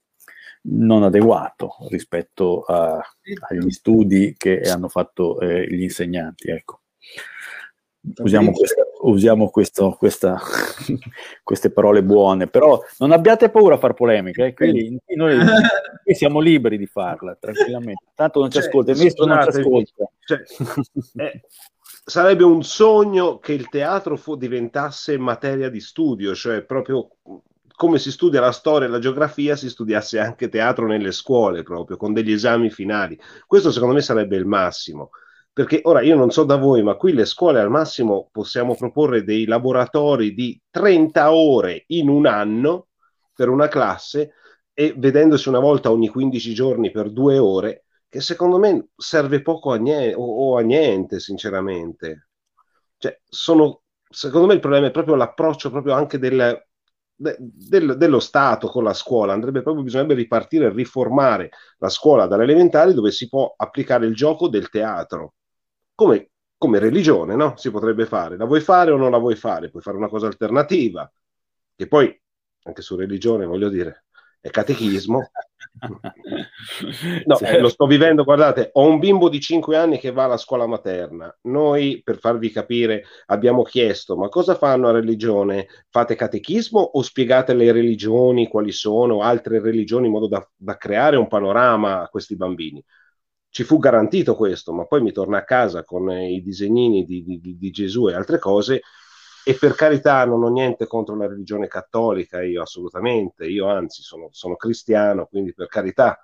non adeguato rispetto a, agli studi che hanno fatto eh, gli insegnanti. Ecco. Usiamo, questa, usiamo questo, questa, queste parole buone, però non abbiate paura a fare polemica, eh? Quindi noi, noi, siamo liberi di farla tranquillamente. Tanto non ci cioè, ascolta, il ministro non ci ascolta. Cioè, eh, sarebbe un sogno che il teatro fu, diventasse materia di studio, cioè proprio come si studia la storia e la geografia, si studiasse anche teatro nelle scuole, proprio con degli esami finali. Questo secondo me sarebbe il massimo perché ora io non so da voi, ma qui le scuole al massimo possiamo proporre dei laboratori di 30 ore in un anno per una classe e vedendosi una volta ogni 15 giorni per due ore, che secondo me serve poco a niente, o, o a niente, sinceramente. Cioè, sono, secondo me il problema è proprio l'approccio proprio anche del, de, del, dello Stato con la scuola. Andrebbe proprio, bisognerebbe ripartire e riformare la scuola dalle elementari dove si può applicare il gioco del teatro come, come religione, no? Si potrebbe fare. La vuoi fare o non la vuoi fare? Puoi fare una cosa alternativa, che poi, anche su religione, voglio dire, è catechismo. No, certo. lo sto vivendo, guardate, ho un bimbo di 5 anni che va alla scuola materna. Noi, per farvi capire, abbiamo chiesto, ma cosa fanno a religione? Fate catechismo o spiegate le religioni, quali sono, altre religioni, in modo da, da creare un panorama a questi bambini? Ci fu garantito questo, ma poi mi torna a casa con eh, i disegnini di, di, di, Gesù e altre cose. E per carità, non ho niente contro la religione cattolica, io assolutamente, io anzi sono, sono cristiano, quindi per carità.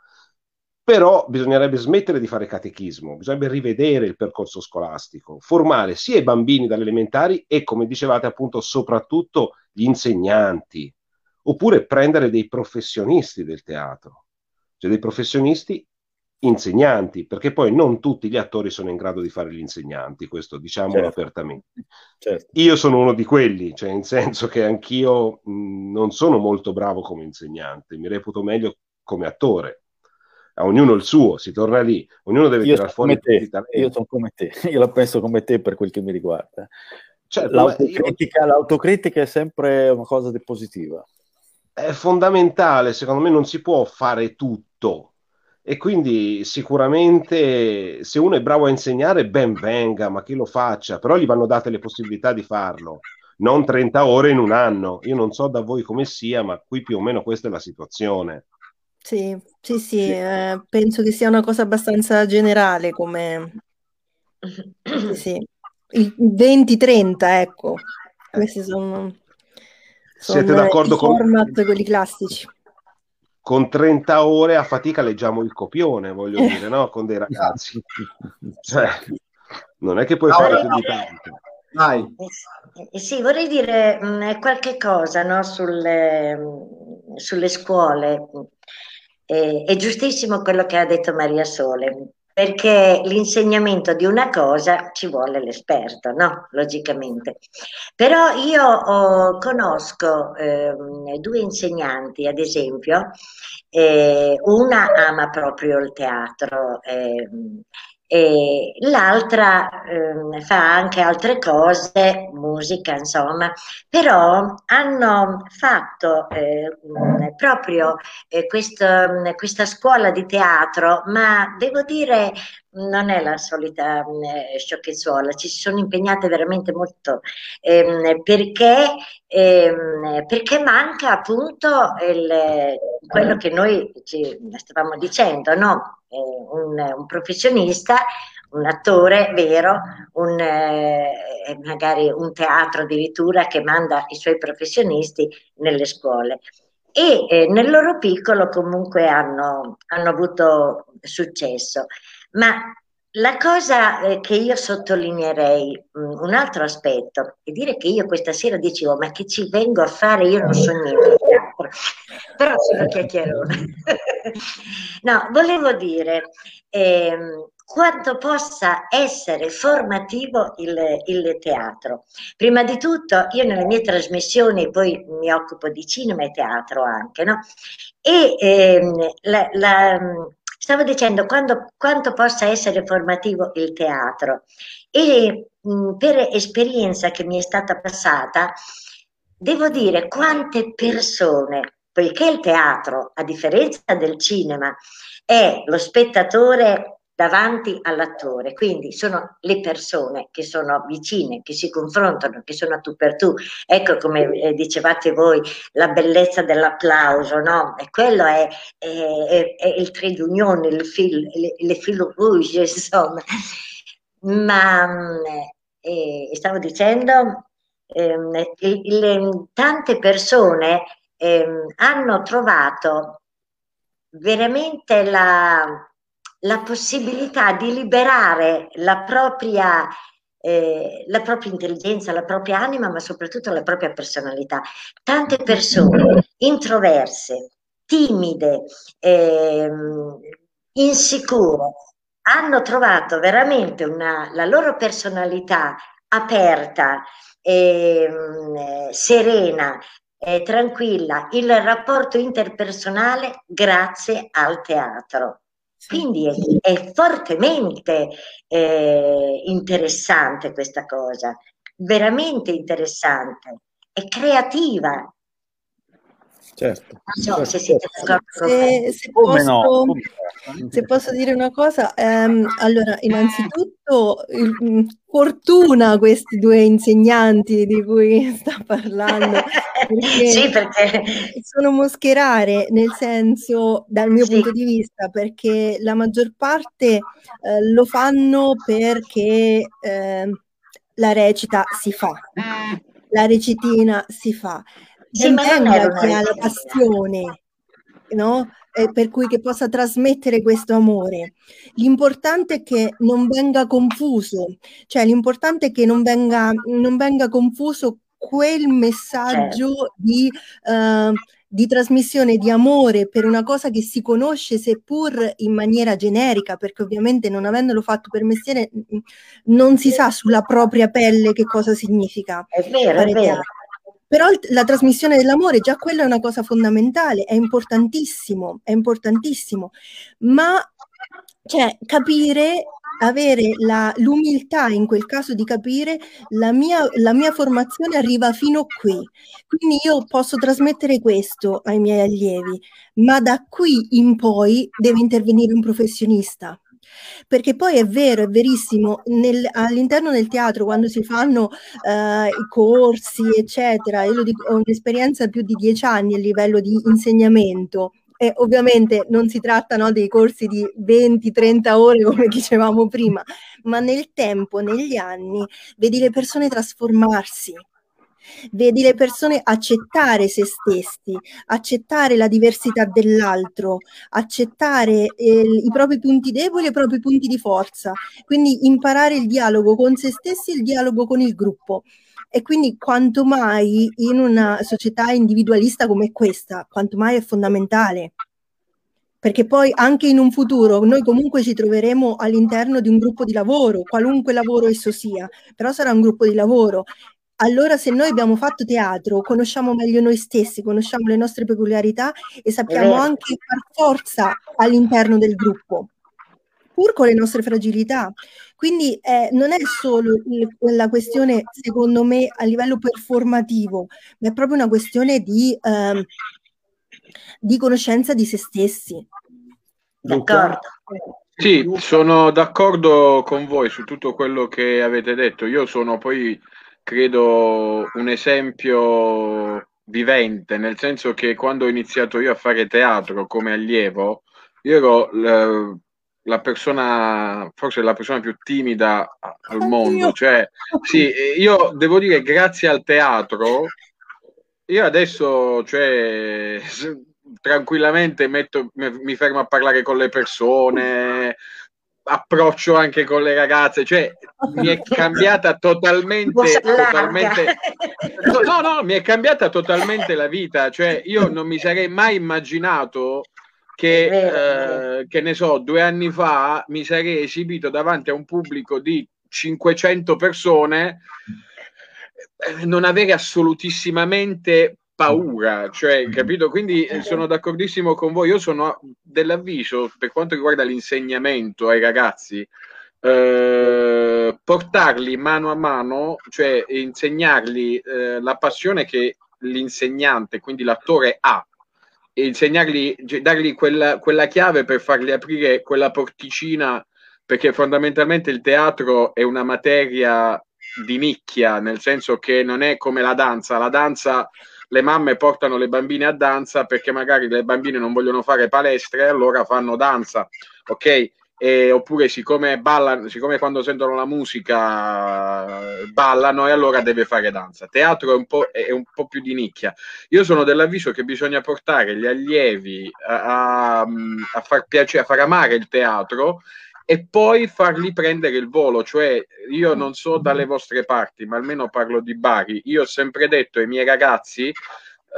Però bisognerebbe smettere di fare catechismo, bisognerebbe rivedere il percorso scolastico, formare sia i bambini dalle elementari e, come dicevate, appunto, soprattutto gli insegnanti, oppure prendere dei professionisti del teatro, cioè dei professionisti insegnanti, perché poi non tutti gli attori sono in grado di fare gli insegnanti, questo diciamolo certo. apertamente. Certo. Io sono uno di quelli, cioè in senso che anch'io mh, non sono molto bravo come insegnante, mi reputo meglio come attore. A ognuno il suo, si torna lì, ognuno deve tirare fuori te, Io sono come te, io la penso come te per quel che mi riguarda. Certo, l'autocritica, io... l'autocritica è sempre una cosa di positiva. È fondamentale, secondo me non si può fare tutto, e quindi sicuramente se uno è bravo a insegnare, ben venga, ma chi lo faccia, però gli vanno date le possibilità di farlo, non 30 ore in un anno. Io non so da voi come sia, ma qui più o meno questa è la situazione. Sì, sì, sì, eh, penso che sia una cosa abbastanza generale come... Sì, sì. Il 20-30, ecco, questi sono, sono Siete d'accordo i format, con... quelli classici con 30 ore a fatica leggiamo il copione, voglio eh. dire, no? Con dei ragazzi. cioè, non è che puoi fare più di tanto. Vai. Eh, sì, vorrei dire mh, mm, qualche cosa no, sulle, sulle scuole. Eh, è giustissimo quello che ha detto Maria Sole perché l'insegnamento di una cosa ci vuole l'esperto, no? Logicamente. Però io oh, conosco eh, due insegnanti, ad esempio, eh, una ama proprio il teatro, eh, e l'altra eh, fa anche altre cose, musica insomma, però hanno fatto eh, proprio eh, questo, questa scuola di teatro, ma devo dire non è la solita eh, sciocchezzuola, ci si sono impegnate veramente molto ehm, perché, ehm, perché, manca appunto il, quello che noi ci stavamo dicendo, no? Un, un, professionista, un attore vero, un, eh, magari un teatro addirittura che manda i suoi professionisti nelle scuole e eh, nel loro piccolo comunque hanno, hanno avuto successo. Ma la cosa eh, che io sottolineerei, mh, mm, un altro aspetto, è dire che io questa sera dicevo, ma che ci vengo a fare? Io non so niente però sono chiacchierone. no, volevo dire, ehm, quanto possa essere formativo il, il, teatro. Prima di tutto, io nelle mie trasmissioni poi mi occupo di cinema e teatro anche, no? E ehm, la, la, stavo dicendo quando, quanto possa essere formativo il teatro. E mh, per esperienza che mi è stata passata, devo dire quante persone, poiché il teatro, a differenza del cinema, è lo spettatore davanti all'attore, quindi sono le persone che sono vicine, che si confrontano, che sono a tu per tu. Ecco come eh, dicevate voi, la bellezza dell'applauso, no? E quello è, è, è, è il trade union, il fil, le, le fil rouge, insomma. Ma eh, stavo dicendo, eh, il, il, tante persone ehm, hanno trovato veramente la la possibilità di liberare la propria, eh, la propria intelligenza, la propria anima, ma soprattutto la propria personalità. Tante persone introverse, timide, eh, insicure, hanno trovato veramente una, la loro personalità aperta, eh, serena, eh, tranquilla, il rapporto interpersonale grazie al teatro. Quindi è, è fortemente eh, interessante questa cosa, veramente interessante, è creativa. Certo. Non so certo, se siete d'accordo con me. Se, posso, no? se posso dire una cosa, ehm, allora innanzitutto il, fortuna questi due insegnanti di cui sta parlando perché, sì, perché sono moscherare nel senso dal mio sì. punto di vista perché la maggior parte eh, lo fanno perché eh, la recita si fa la recitina si fa sì, chi ha la passione no? eh, per cui che possa trasmettere questo amore. L'importante è che non venga confuso, cioè l'importante è che non venga, non venga confuso quel messaggio certo. di, uh, di, trasmissione di amore per una cosa che si conosce seppur in maniera generica, perché ovviamente non avendolo fatto per mestiere non si sa sulla propria pelle che cosa significa. È vero, è vero. Però la trasmissione dell'amore, già quella è una cosa fondamentale, è importantissimo, è importantissimo. Ma cioè, capire, avere la, l'umiltà in quel caso di capire la mia, la mia formazione arriva fino qui. Quindi io posso trasmettere questo ai miei allievi, ma da qui in poi deve intervenire un professionista perché poi è vero, è verissimo, nel, all'interno del teatro quando si fanno uh, i corsi, eccetera, io dico, ho un'esperienza più di dieci anni a livello di insegnamento. E ovviamente non si tratta no, dei corsi di 20-30 ore come dicevamo prima, ma nel tempo, negli anni, vedi le persone trasformarsi, Vedi le persone accettare se stessi, accettare la diversità dell'altro, accettare eh, i propri punti deboli e i propri punti di forza. Quindi imparare il dialogo con se stessi e il dialogo con il gruppo. E quindi quanto mai in una società individualista come questa, quanto mai è fondamentale perché poi anche in un futuro noi comunque ci troveremo all'interno di un gruppo di lavoro, qualunque lavoro esso sia, però sarà un gruppo di lavoro allora se noi abbiamo fatto teatro, conosciamo meglio noi stessi, conosciamo le nostre peculiarità e sappiamo anche far forza all'interno del gruppo, pur con le nostre fragilità. Quindi eh, non è solo il, la questione, secondo me, a livello performativo, ma è proprio una questione di, eh, di conoscenza di se stessi. D'accordo. Sì, sono d'accordo con voi su tutto quello che avete detto. Io sono poi credo un esempio vivente, nel senso che quando ho iniziato io a fare teatro come allievo, io ero la, la persona, forse la persona più timida al mondo. Cioè, sì, io devo dire, grazie al teatro, io adesso, cioè, tranquillamente metto, mi fermo a parlare con le persone, approccio anche con le ragazze, cioè mi è cambiata totalmente, totalmente no, no, mi è cambiata totalmente la vita, cioè io non mi sarei mai immaginato che, eh, che ne so, due anni fa mi sarei esibito davanti a un pubblico di 500 persone, eh, non avere assolutissimamente paura, cioè, capito? Quindi eh, sono d'accordissimo con voi. Io sono dell'avviso per quanto riguarda l'insegnamento ai ragazzi, eh, portarli mano a mano, cioè insegnargli eh, la passione che l'insegnante, quindi l'attore ha, insegnargli, dargli quella, quella chiave per fargli aprire quella porticina, perché fondamentalmente il teatro è una materia di nicchia, nel senso che non è come la danza, la danza le mamme portano le bambine a danza perché magari le bambine non vogliono fare palestre, allora fanno danza, ok? E, oppure siccome ballano, siccome quando sentono la musica ballano e allora deve fare danza. Teatro è un po', è un po più di nicchia. Io sono dell'avviso che bisogna portare gli allievi a, a, a far piacere, a far amare il teatro e poi fargli prendere il volo. Cioè, io non so dalle vostre parti, ma almeno parlo di Bari. Io ho sempre detto ai miei ragazzi,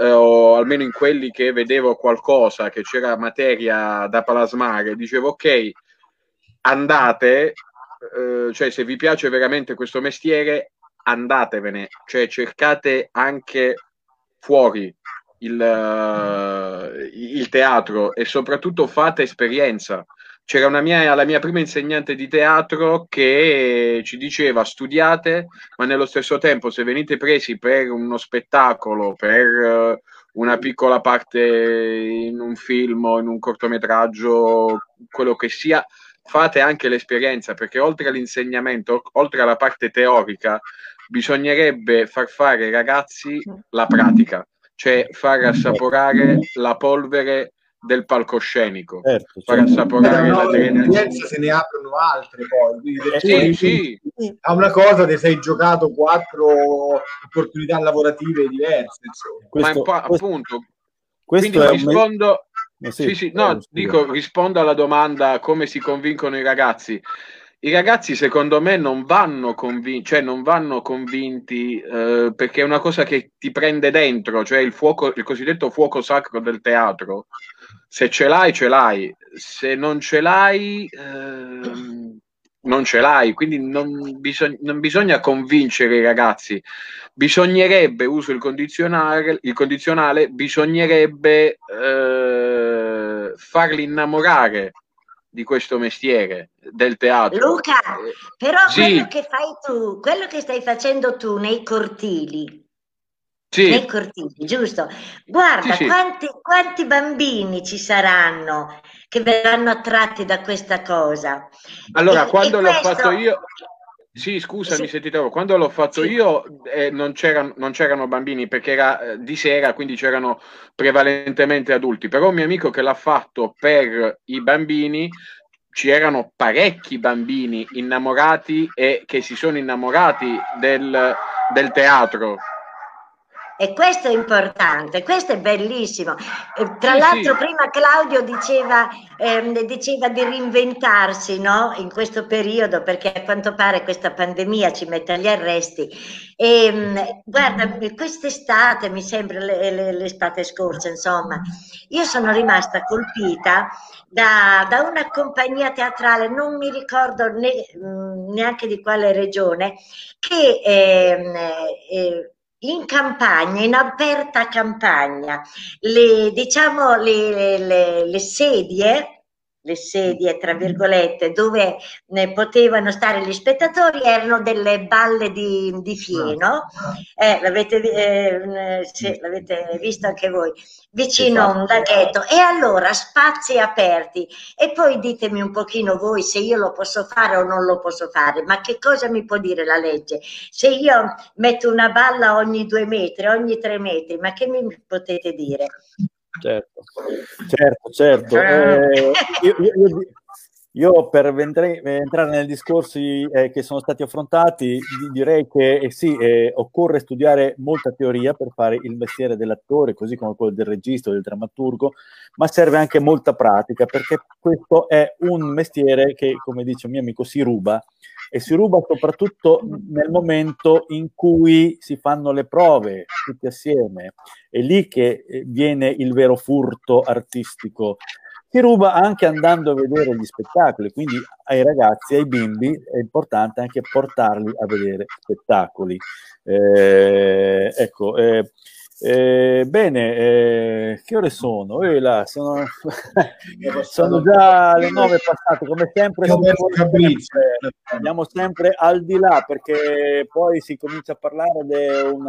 eh, o almeno in quelli che vedevo qualcosa, che c'era materia da plasmare, dicevo ok, andate, eh, cioè se vi piace veramente questo mestiere, andatevene, cioè cercate anche fuori il, uh, il teatro e soprattutto fate esperienza. C'era una mia, la mia prima insegnante di teatro che ci diceva studiate, ma nello stesso tempo se venite presi per uno spettacolo, per uh, una piccola parte in un film o in un cortometraggio, quello che sia, fate anche l'esperienza, perché oltre all'insegnamento, oltre alla parte teorica, bisognerebbe far fare ai ragazzi la pratica, cioè far assaporare la polvere del palcoscenico certo, far certo. assaporare no, l'esperienza se ne aprono altre poi eh, sì, sì. a una cosa ti sei giocato quattro opportunità lavorative diverse insomma. Questo, ma appunto questo quindi rispondo me... sì, sì, sì, no, dico, rispondo alla domanda come si convincono i ragazzi. I ragazzi secondo me non vanno convinti, cioè non vanno convinti eh, perché è una cosa che ti prende dentro, cioè il fuoco, il cosiddetto fuoco sacro del teatro. Se ce l'hai, ce l'hai, se non ce l'hai, ehm, non ce l'hai, quindi non, bisog- non, bisogna convincere i ragazzi, bisognerebbe, uso il condizionale, il condizionale bisognerebbe eh, farli innamorare di questo mestiere del teatro. Luca, però sì. quello che fai tu, quello che stai facendo tu nei cortili, sì. nei cortili, giusto? Guarda sì, quanti, quanti, bambini ci saranno che verranno attratti da questa cosa. Allora, e, quando e l'ho questo... fatto io... Sì, scusami sì. se ti trovo. Quando l'ho fatto sì. io eh, non, c'erano, non, c'erano, bambini perché era eh, di sera, quindi c'erano prevalentemente adulti. Però un mio amico che l'ha fatto per i bambini, ci erano parecchi bambini innamorati e che si sono innamorati del, del teatro e questo è importante, questo è bellissimo. Tra sì, l'altro, sì. prima Claudio diceva, ehm, diceva di reinventarsi no? in questo periodo, perché a quanto pare questa pandemia ci mette agli arresti. E, ehm, guarda, quest'estate, mi sembra l'estate scorsa, insomma, io sono rimasta colpita da, da, una compagnia teatrale, non mi ricordo ne, neanche di quale regione, che eh, eh, in campagna, in aperta campagna, le, diciamo, le, le, le sedie le sedie, tra virgolette, dove ne potevano stare gli spettatori erano delle balle di, di fieno, eh, l'avete, eh, sì, l'avete, visto anche voi, vicino a un laghetto, e allora spazi aperti. E poi ditemi un pochino voi se io lo posso fare o non lo posso fare, ma che cosa mi può dire la legge? Se io metto una balla ogni due metri, ogni tre metri, ma che mi potete dire? Certo, certo, certo. Eh, io, io, io, per entrare, entrare nei discorsi eh, che sono stati affrontati, direi che eh, sì, eh, occorre studiare molta teoria per fare il mestiere dell'attore, così come quello del regista del drammaturgo, ma serve anche molta pratica, perché questo è un mestiere che, come dice un mio amico, si ruba e si ruba soprattutto nel momento in cui si fanno le prove tutti assieme. È lì che eh, viene il vero furto artistico. si ruba anche andando a vedere gli spettacoli, quindi ai ragazzi, ai bimbi è importante anche portarli a vedere spettacoli. Eh, ecco, eh, eh, bene, eh, che ore sono? Eh, là, sono, sono, già le nove passate, come sempre, sempre, andiamo sempre al di là perché poi si comincia a parlare ed è un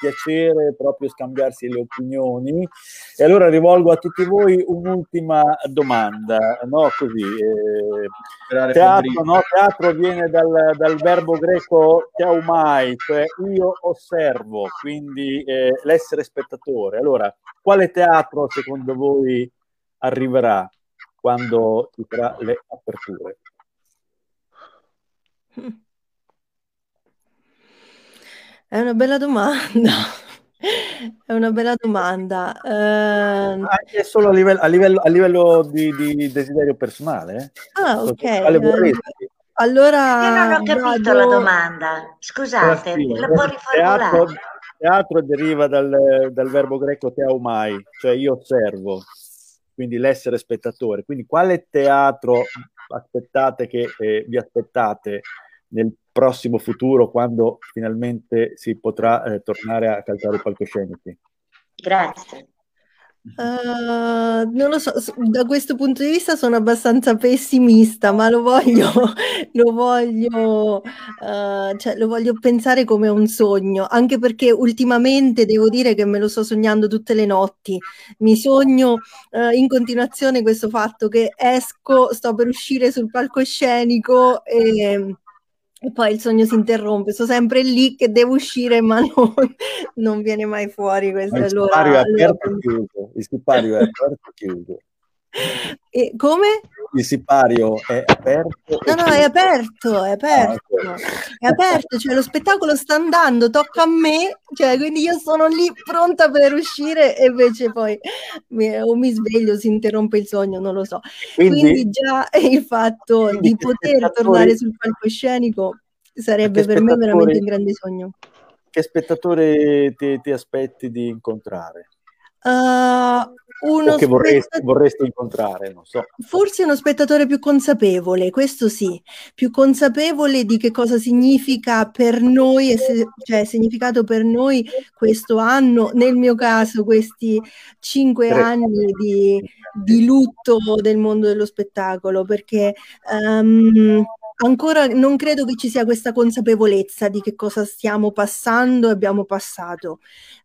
piacere proprio scambiarsi le opinioni. E allora rivolgo a tutti voi un'ultima domanda, no? Così, eh, teatro, no? teatro viene dal, dal verbo greco teaumai, cioè io osservo, quindi eh, essere spettatore. Allora, quale teatro secondo voi arriverà quando ci sarà le aperture? È una bella domanda. È una bella domanda. Uh, Anche solo a livello, a livello, a livello di, di, desiderio personale? Ah, ok. Quale vorresti? Allora, Io non ho capito vado... la domanda. Scusate, la può riformulare? Teatro, teatro deriva dal, dal verbo greco teaumai, cioè io osservo, quindi l'essere spettatore. Quindi quale teatro aspettate che eh, vi aspettate nel prossimo futuro quando finalmente si potrà eh, tornare a calzare i palcoscenici? Grazie. Uh, non lo so, da questo punto di vista sono abbastanza pessimista, ma lo voglio, lo voglio, uh, cioè, lo voglio pensare come un sogno, anche perché ultimamente devo dire che me lo sto sognando tutte le notti. Mi sogno uh, in continuazione questo fatto che esco, sto per uscire sul palcoscenico e e poi il sogno si interrompe, sto sempre lì che devo uscire, ma non, non viene mai fuori. Questo. il sipario allora, è aperto allora... chiuso. Il sipario è aperto e chiuso. E come? Il sipario è aperto. No, no, è aperto, è aperto. Ah, okay. È aperto, cioè lo spettacolo sta andando, tocca a me, cioè quindi io sono lì pronta per uscire e invece poi mi, o mi sveglio, si interrompe il sogno, non lo so. Quindi, quindi già il fatto di poter tornare sul palcoscenico sarebbe per me veramente un grande sogno. Che spettatore ti, ti aspetti di incontrare? Uh, uno che vorresti, spettat- vorresti, incontrare, non so. Forse uno spettatore più consapevole, questo sì, più consapevole di che cosa significa per noi, se, cioè significato per noi questo anno, nel mio caso questi cinque Tre. anni di, di, lutto del mondo dello spettacolo, perché um, ancora non credo che ci sia questa consapevolezza di che cosa stiamo passando e abbiamo passato.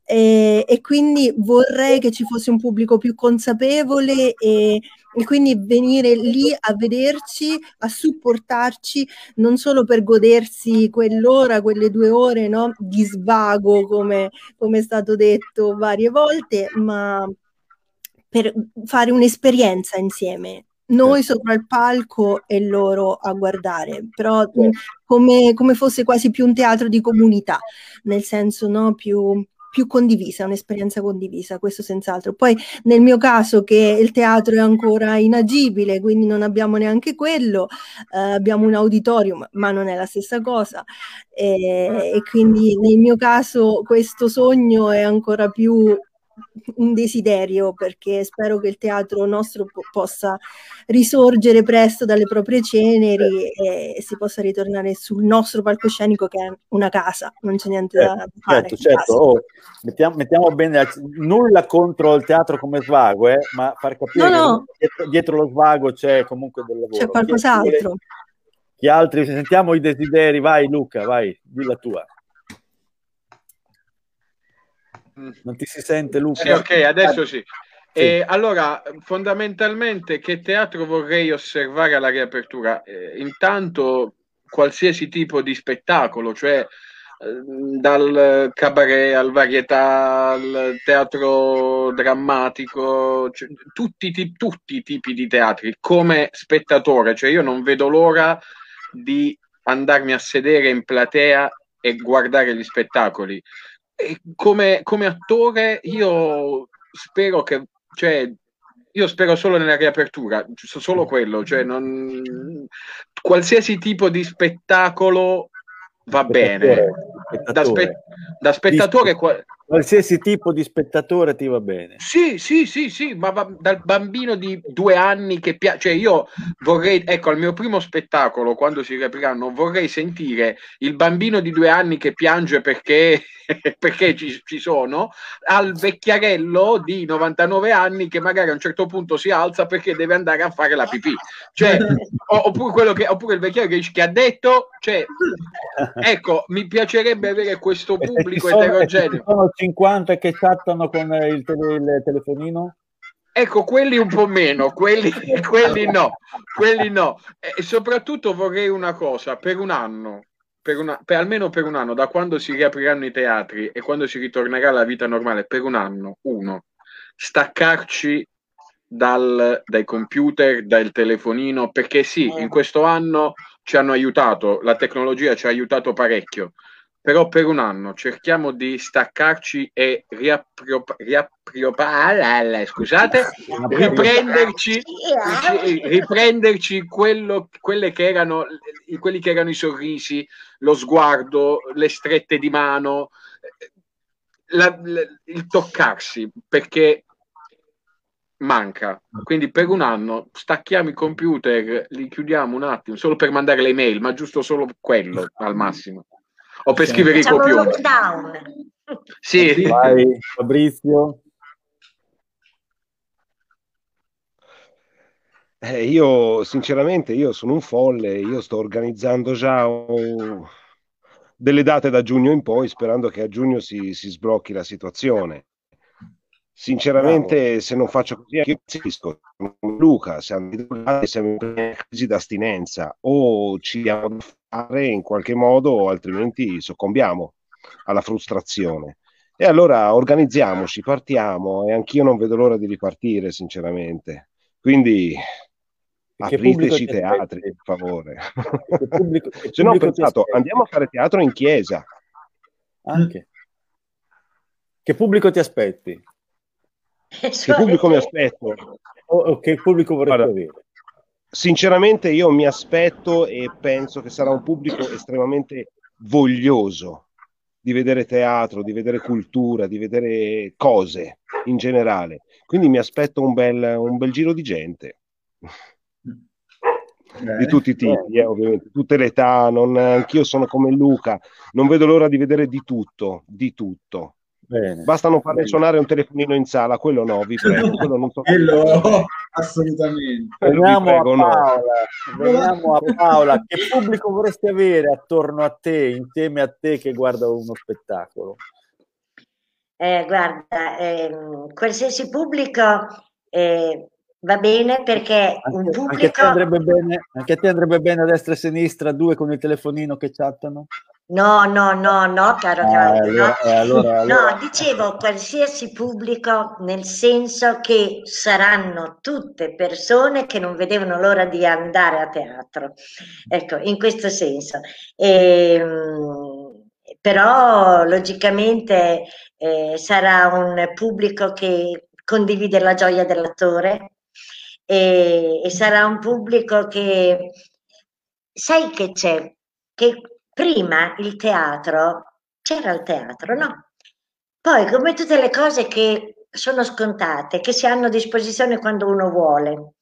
E, e, quindi vorrei che ci fosse un pubblico più consapevole e, e, quindi venire lì a vederci, a supportarci, non solo per godersi quell'ora, quelle due ore no, di svago, come, come è stato detto varie volte, ma per fare un'esperienza insieme noi certo. sopra il palco e loro a guardare, però certo. come, come, fosse quasi più un teatro di comunità, nel senso no, più, più condivisa, un'esperienza condivisa, questo senz'altro. Poi nel mio caso che il teatro è ancora inagibile, quindi non abbiamo neanche quello, eh, abbiamo un auditorium, ma non è la stessa cosa. E, e quindi nel mio caso questo sogno è ancora più un desiderio perché spero che il teatro nostro po- possa risorgere presto dalle proprie ceneri e, si possa ritornare sul nostro palcoscenico che è una casa, non c'è niente da, da fare. Certo, certo. Oh, mettiamo, mettiamo, bene, nulla contro il teatro come svago, eh, ma far capire no, no. Dietro, dietro, lo svago c'è comunque del lavoro. C'è qualcos'altro. Chi altri? Sentiamo i desideri, vai Luca, vai, di la tua. Non ti si sente Luca? Sì, ok, adesso sì. Sì. E allora, fondamentalmente, che teatro vorrei osservare alla riapertura? Eh, intanto, qualsiasi tipo di spettacolo, cioè eh, dal cabaret al varietà, al teatro drammatico, cioè, tutti, tutti i tipi di teatri, come spettatore, cioè io non vedo l'ora di andarmi a sedere in platea e guardare gli spettacoli come, come attore io spero che, cioè, io spero solo nella riapertura, solo quello, cioè non, qualsiasi tipo di spettacolo va bene. Da, spe, da spettatore, qualsiasi tipo di spettatore ti va bene. Sì, sì, sì, sì, ma va, dal bambino di due anni che piace, cioè io vorrei, ecco, al mio primo spettacolo, quando si riapriranno, vorrei sentire il bambino di due anni che piange perché, perché ci, ci, sono, al vecchiarello di 99 anni che magari a un certo punto si alza perché deve andare a fare la pipì. Cioè, oppure, quello che, oppure il vecchiaio che, che ha detto, cioè, ecco, mi piacerebbe avere questo pubblico eterogeneo. Sono 50 che chattano con il, tele, il telefonino? Ecco, quelli un po' meno, quelli, quelli no, quelli no. E soprattutto vorrei una cosa, per un anno, per una, per almeno per un anno, da quando si riapriranno i teatri e quando si ritornerà alla vita normale, per un anno, uno, staccarci dal, dai computer, dal telefonino, perché sì, in questo anno ci hanno aiutato, la tecnologia ci ha aiutato parecchio, però per un anno cerchiamo di staccarci e ah, scusate, riprenderci, riprenderci quello, quelle che erano, quelli che erano i sorrisi, lo sguardo, le strette di mano, la, la, il toccarsi, perché manca. Quindi per un anno stacchiamo i computer, li chiudiamo un attimo, solo per mandare le mail, ma giusto solo quello al massimo o per scrivere Facciamo i copioni. lockdown. Sì. Vai, Fabrizio. Eh, io sinceramente io sono un folle, io sto organizzando già un... delle date da giugno in poi sperando che a giugno si, si sblocchi la situazione. Sinceramente, Bravo. se non faccio così, io impazzisco. Luca, siamo, in crisi d'astinenza o ci diamo da fare in qualche modo, altrimenti soccombiamo alla frustrazione. E allora organizziamoci, partiamo e anch'io non vedo l'ora di ripartire, sinceramente. Quindi apriteci i teatri, per favore. Pubblico, se no ho pensato, andiamo a fare teatro in chiesa. Anche. Che pubblico ti aspetti? Che pubblico mi aspetto? O, che pubblico vorrei Guarda, avere? Sinceramente io mi aspetto e penso che sarà un pubblico estremamente voglioso di vedere teatro, di vedere cultura, di vedere cose in generale. Quindi mi aspetto un bel, un bel giro di gente. Di tutti i tipi, eh, ovviamente, tutte le età, non, anch'io sono come Luca, non vedo l'ora di vedere di tutto, di tutto. Bene. Basta non suonare un telefonino in sala, quello no, vi prego. Quello non so quello, assolutamente. Veniamo, prego, a Paola, no. veniamo a Paola. Che pubblico vorresti avere attorno a te, insieme a te che guarda uno spettacolo? Eh, guarda, ehm, qualsiasi pubblico eh, va bene perché anche, un pubblico... Anche a, te andrebbe bene, anche a te andrebbe bene a destra e a sinistra, due con il telefonino che chattano? No, no, no, no, caro ah, Claudio. no. Eh, allora, allora. no, dicevo qualsiasi pubblico nel senso che saranno tutte persone che non vedevano l'ora di andare a teatro. Ecco, in questo senso. E, ehm, però logicamente eh, sarà un pubblico che condivide la gioia dell'attore e, e sarà un pubblico che sai che c'è, che prima il teatro, c'era il teatro, no? Poi, come tutte le cose che sono scontate, che si hanno a disposizione quando uno vuole,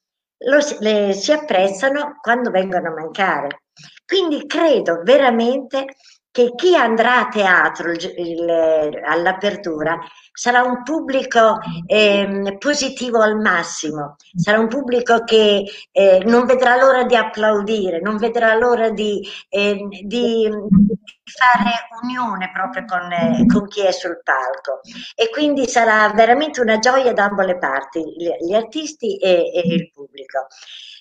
lo, le, si apprezzano quando vengono a mancare. Quindi credo veramente che chi andrà a teatro il, all'apertura sarà un pubblico eh, positivo al massimo, sarà un pubblico che eh, non vedrà l'ora di applaudire, non vedrà l'ora di, eh, di fare unione proprio con, eh, con, chi è sul palco e quindi sarà veramente una gioia da ambo le parti, gli, gli artisti e, e, il pubblico.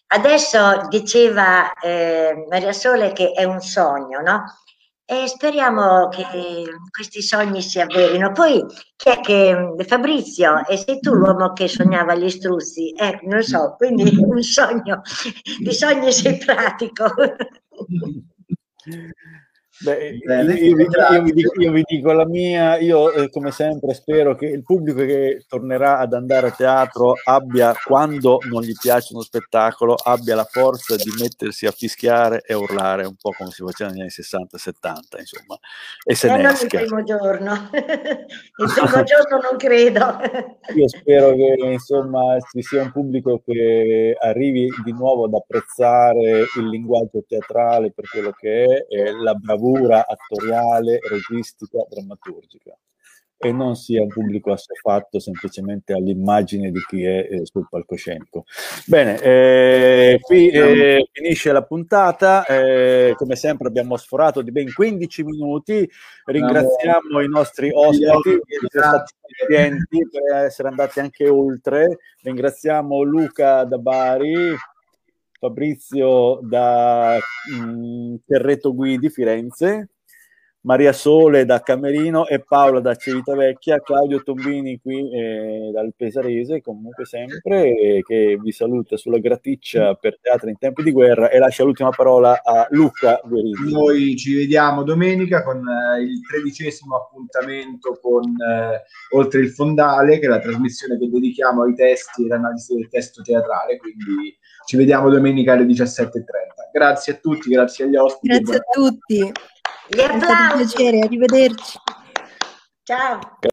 Adesso diceva eh, Maria Sole che è un sogno, no? E speriamo che questi sogni si avverino. Poi chi è che Fabrizio, e sei tu l'uomo che sognava gli struzzi? Eh, non so, quindi un sogno, di sogni sei pratico. Beh, Bene, io, vi, io, vi dico, io, vi dico, la mia, io eh, come sempre spero che il pubblico che tornerà ad andare a teatro abbia, quando non gli piace uno spettacolo, abbia la forza di mettersi a fischiare e urlare un po' come si faceva negli anni 60-70, insomma, e se eh, ne non il primo giorno, il primo giorno non credo. io spero che insomma ci sia un pubblico che arrivi di nuovo ad apprezzare il linguaggio teatrale per quello che è, e la bravura bravura attoriale, registica, drammaturgica. E non sia un pubblico assuefatto semplicemente all'immagine di chi è eh, sul palcoscenico. Bene, eh, qui eh, finisce la puntata, eh, come sempre abbiamo sforato di ben 15 minuti, ringraziamo i nostri ospiti per essere andati anche oltre, ringraziamo Luca da Bari, Fabrizio da mm, Terreto Guidi, Firenze, Maria Sole da Camerino e Paola da Civitavecchia, Claudio Tombini qui eh, dal Pesarese, comunque sempre, eh, che vi saluta sulla graticcia per Teatro in tempi di guerra e lascia l'ultima parola a Luca Guerini. Noi ci vediamo domenica con eh, il tredicesimo appuntamento con eh, Oltre il Fondale, che è la trasmissione che dedichiamo ai testi e all'analisi del testo teatrale, quindi ci vediamo domenica alle 17.30. Grazie a tutti, grazie agli ospiti. Grazie a tutti. Gli applausi. È stato un piacere, arrivederci. Ciao.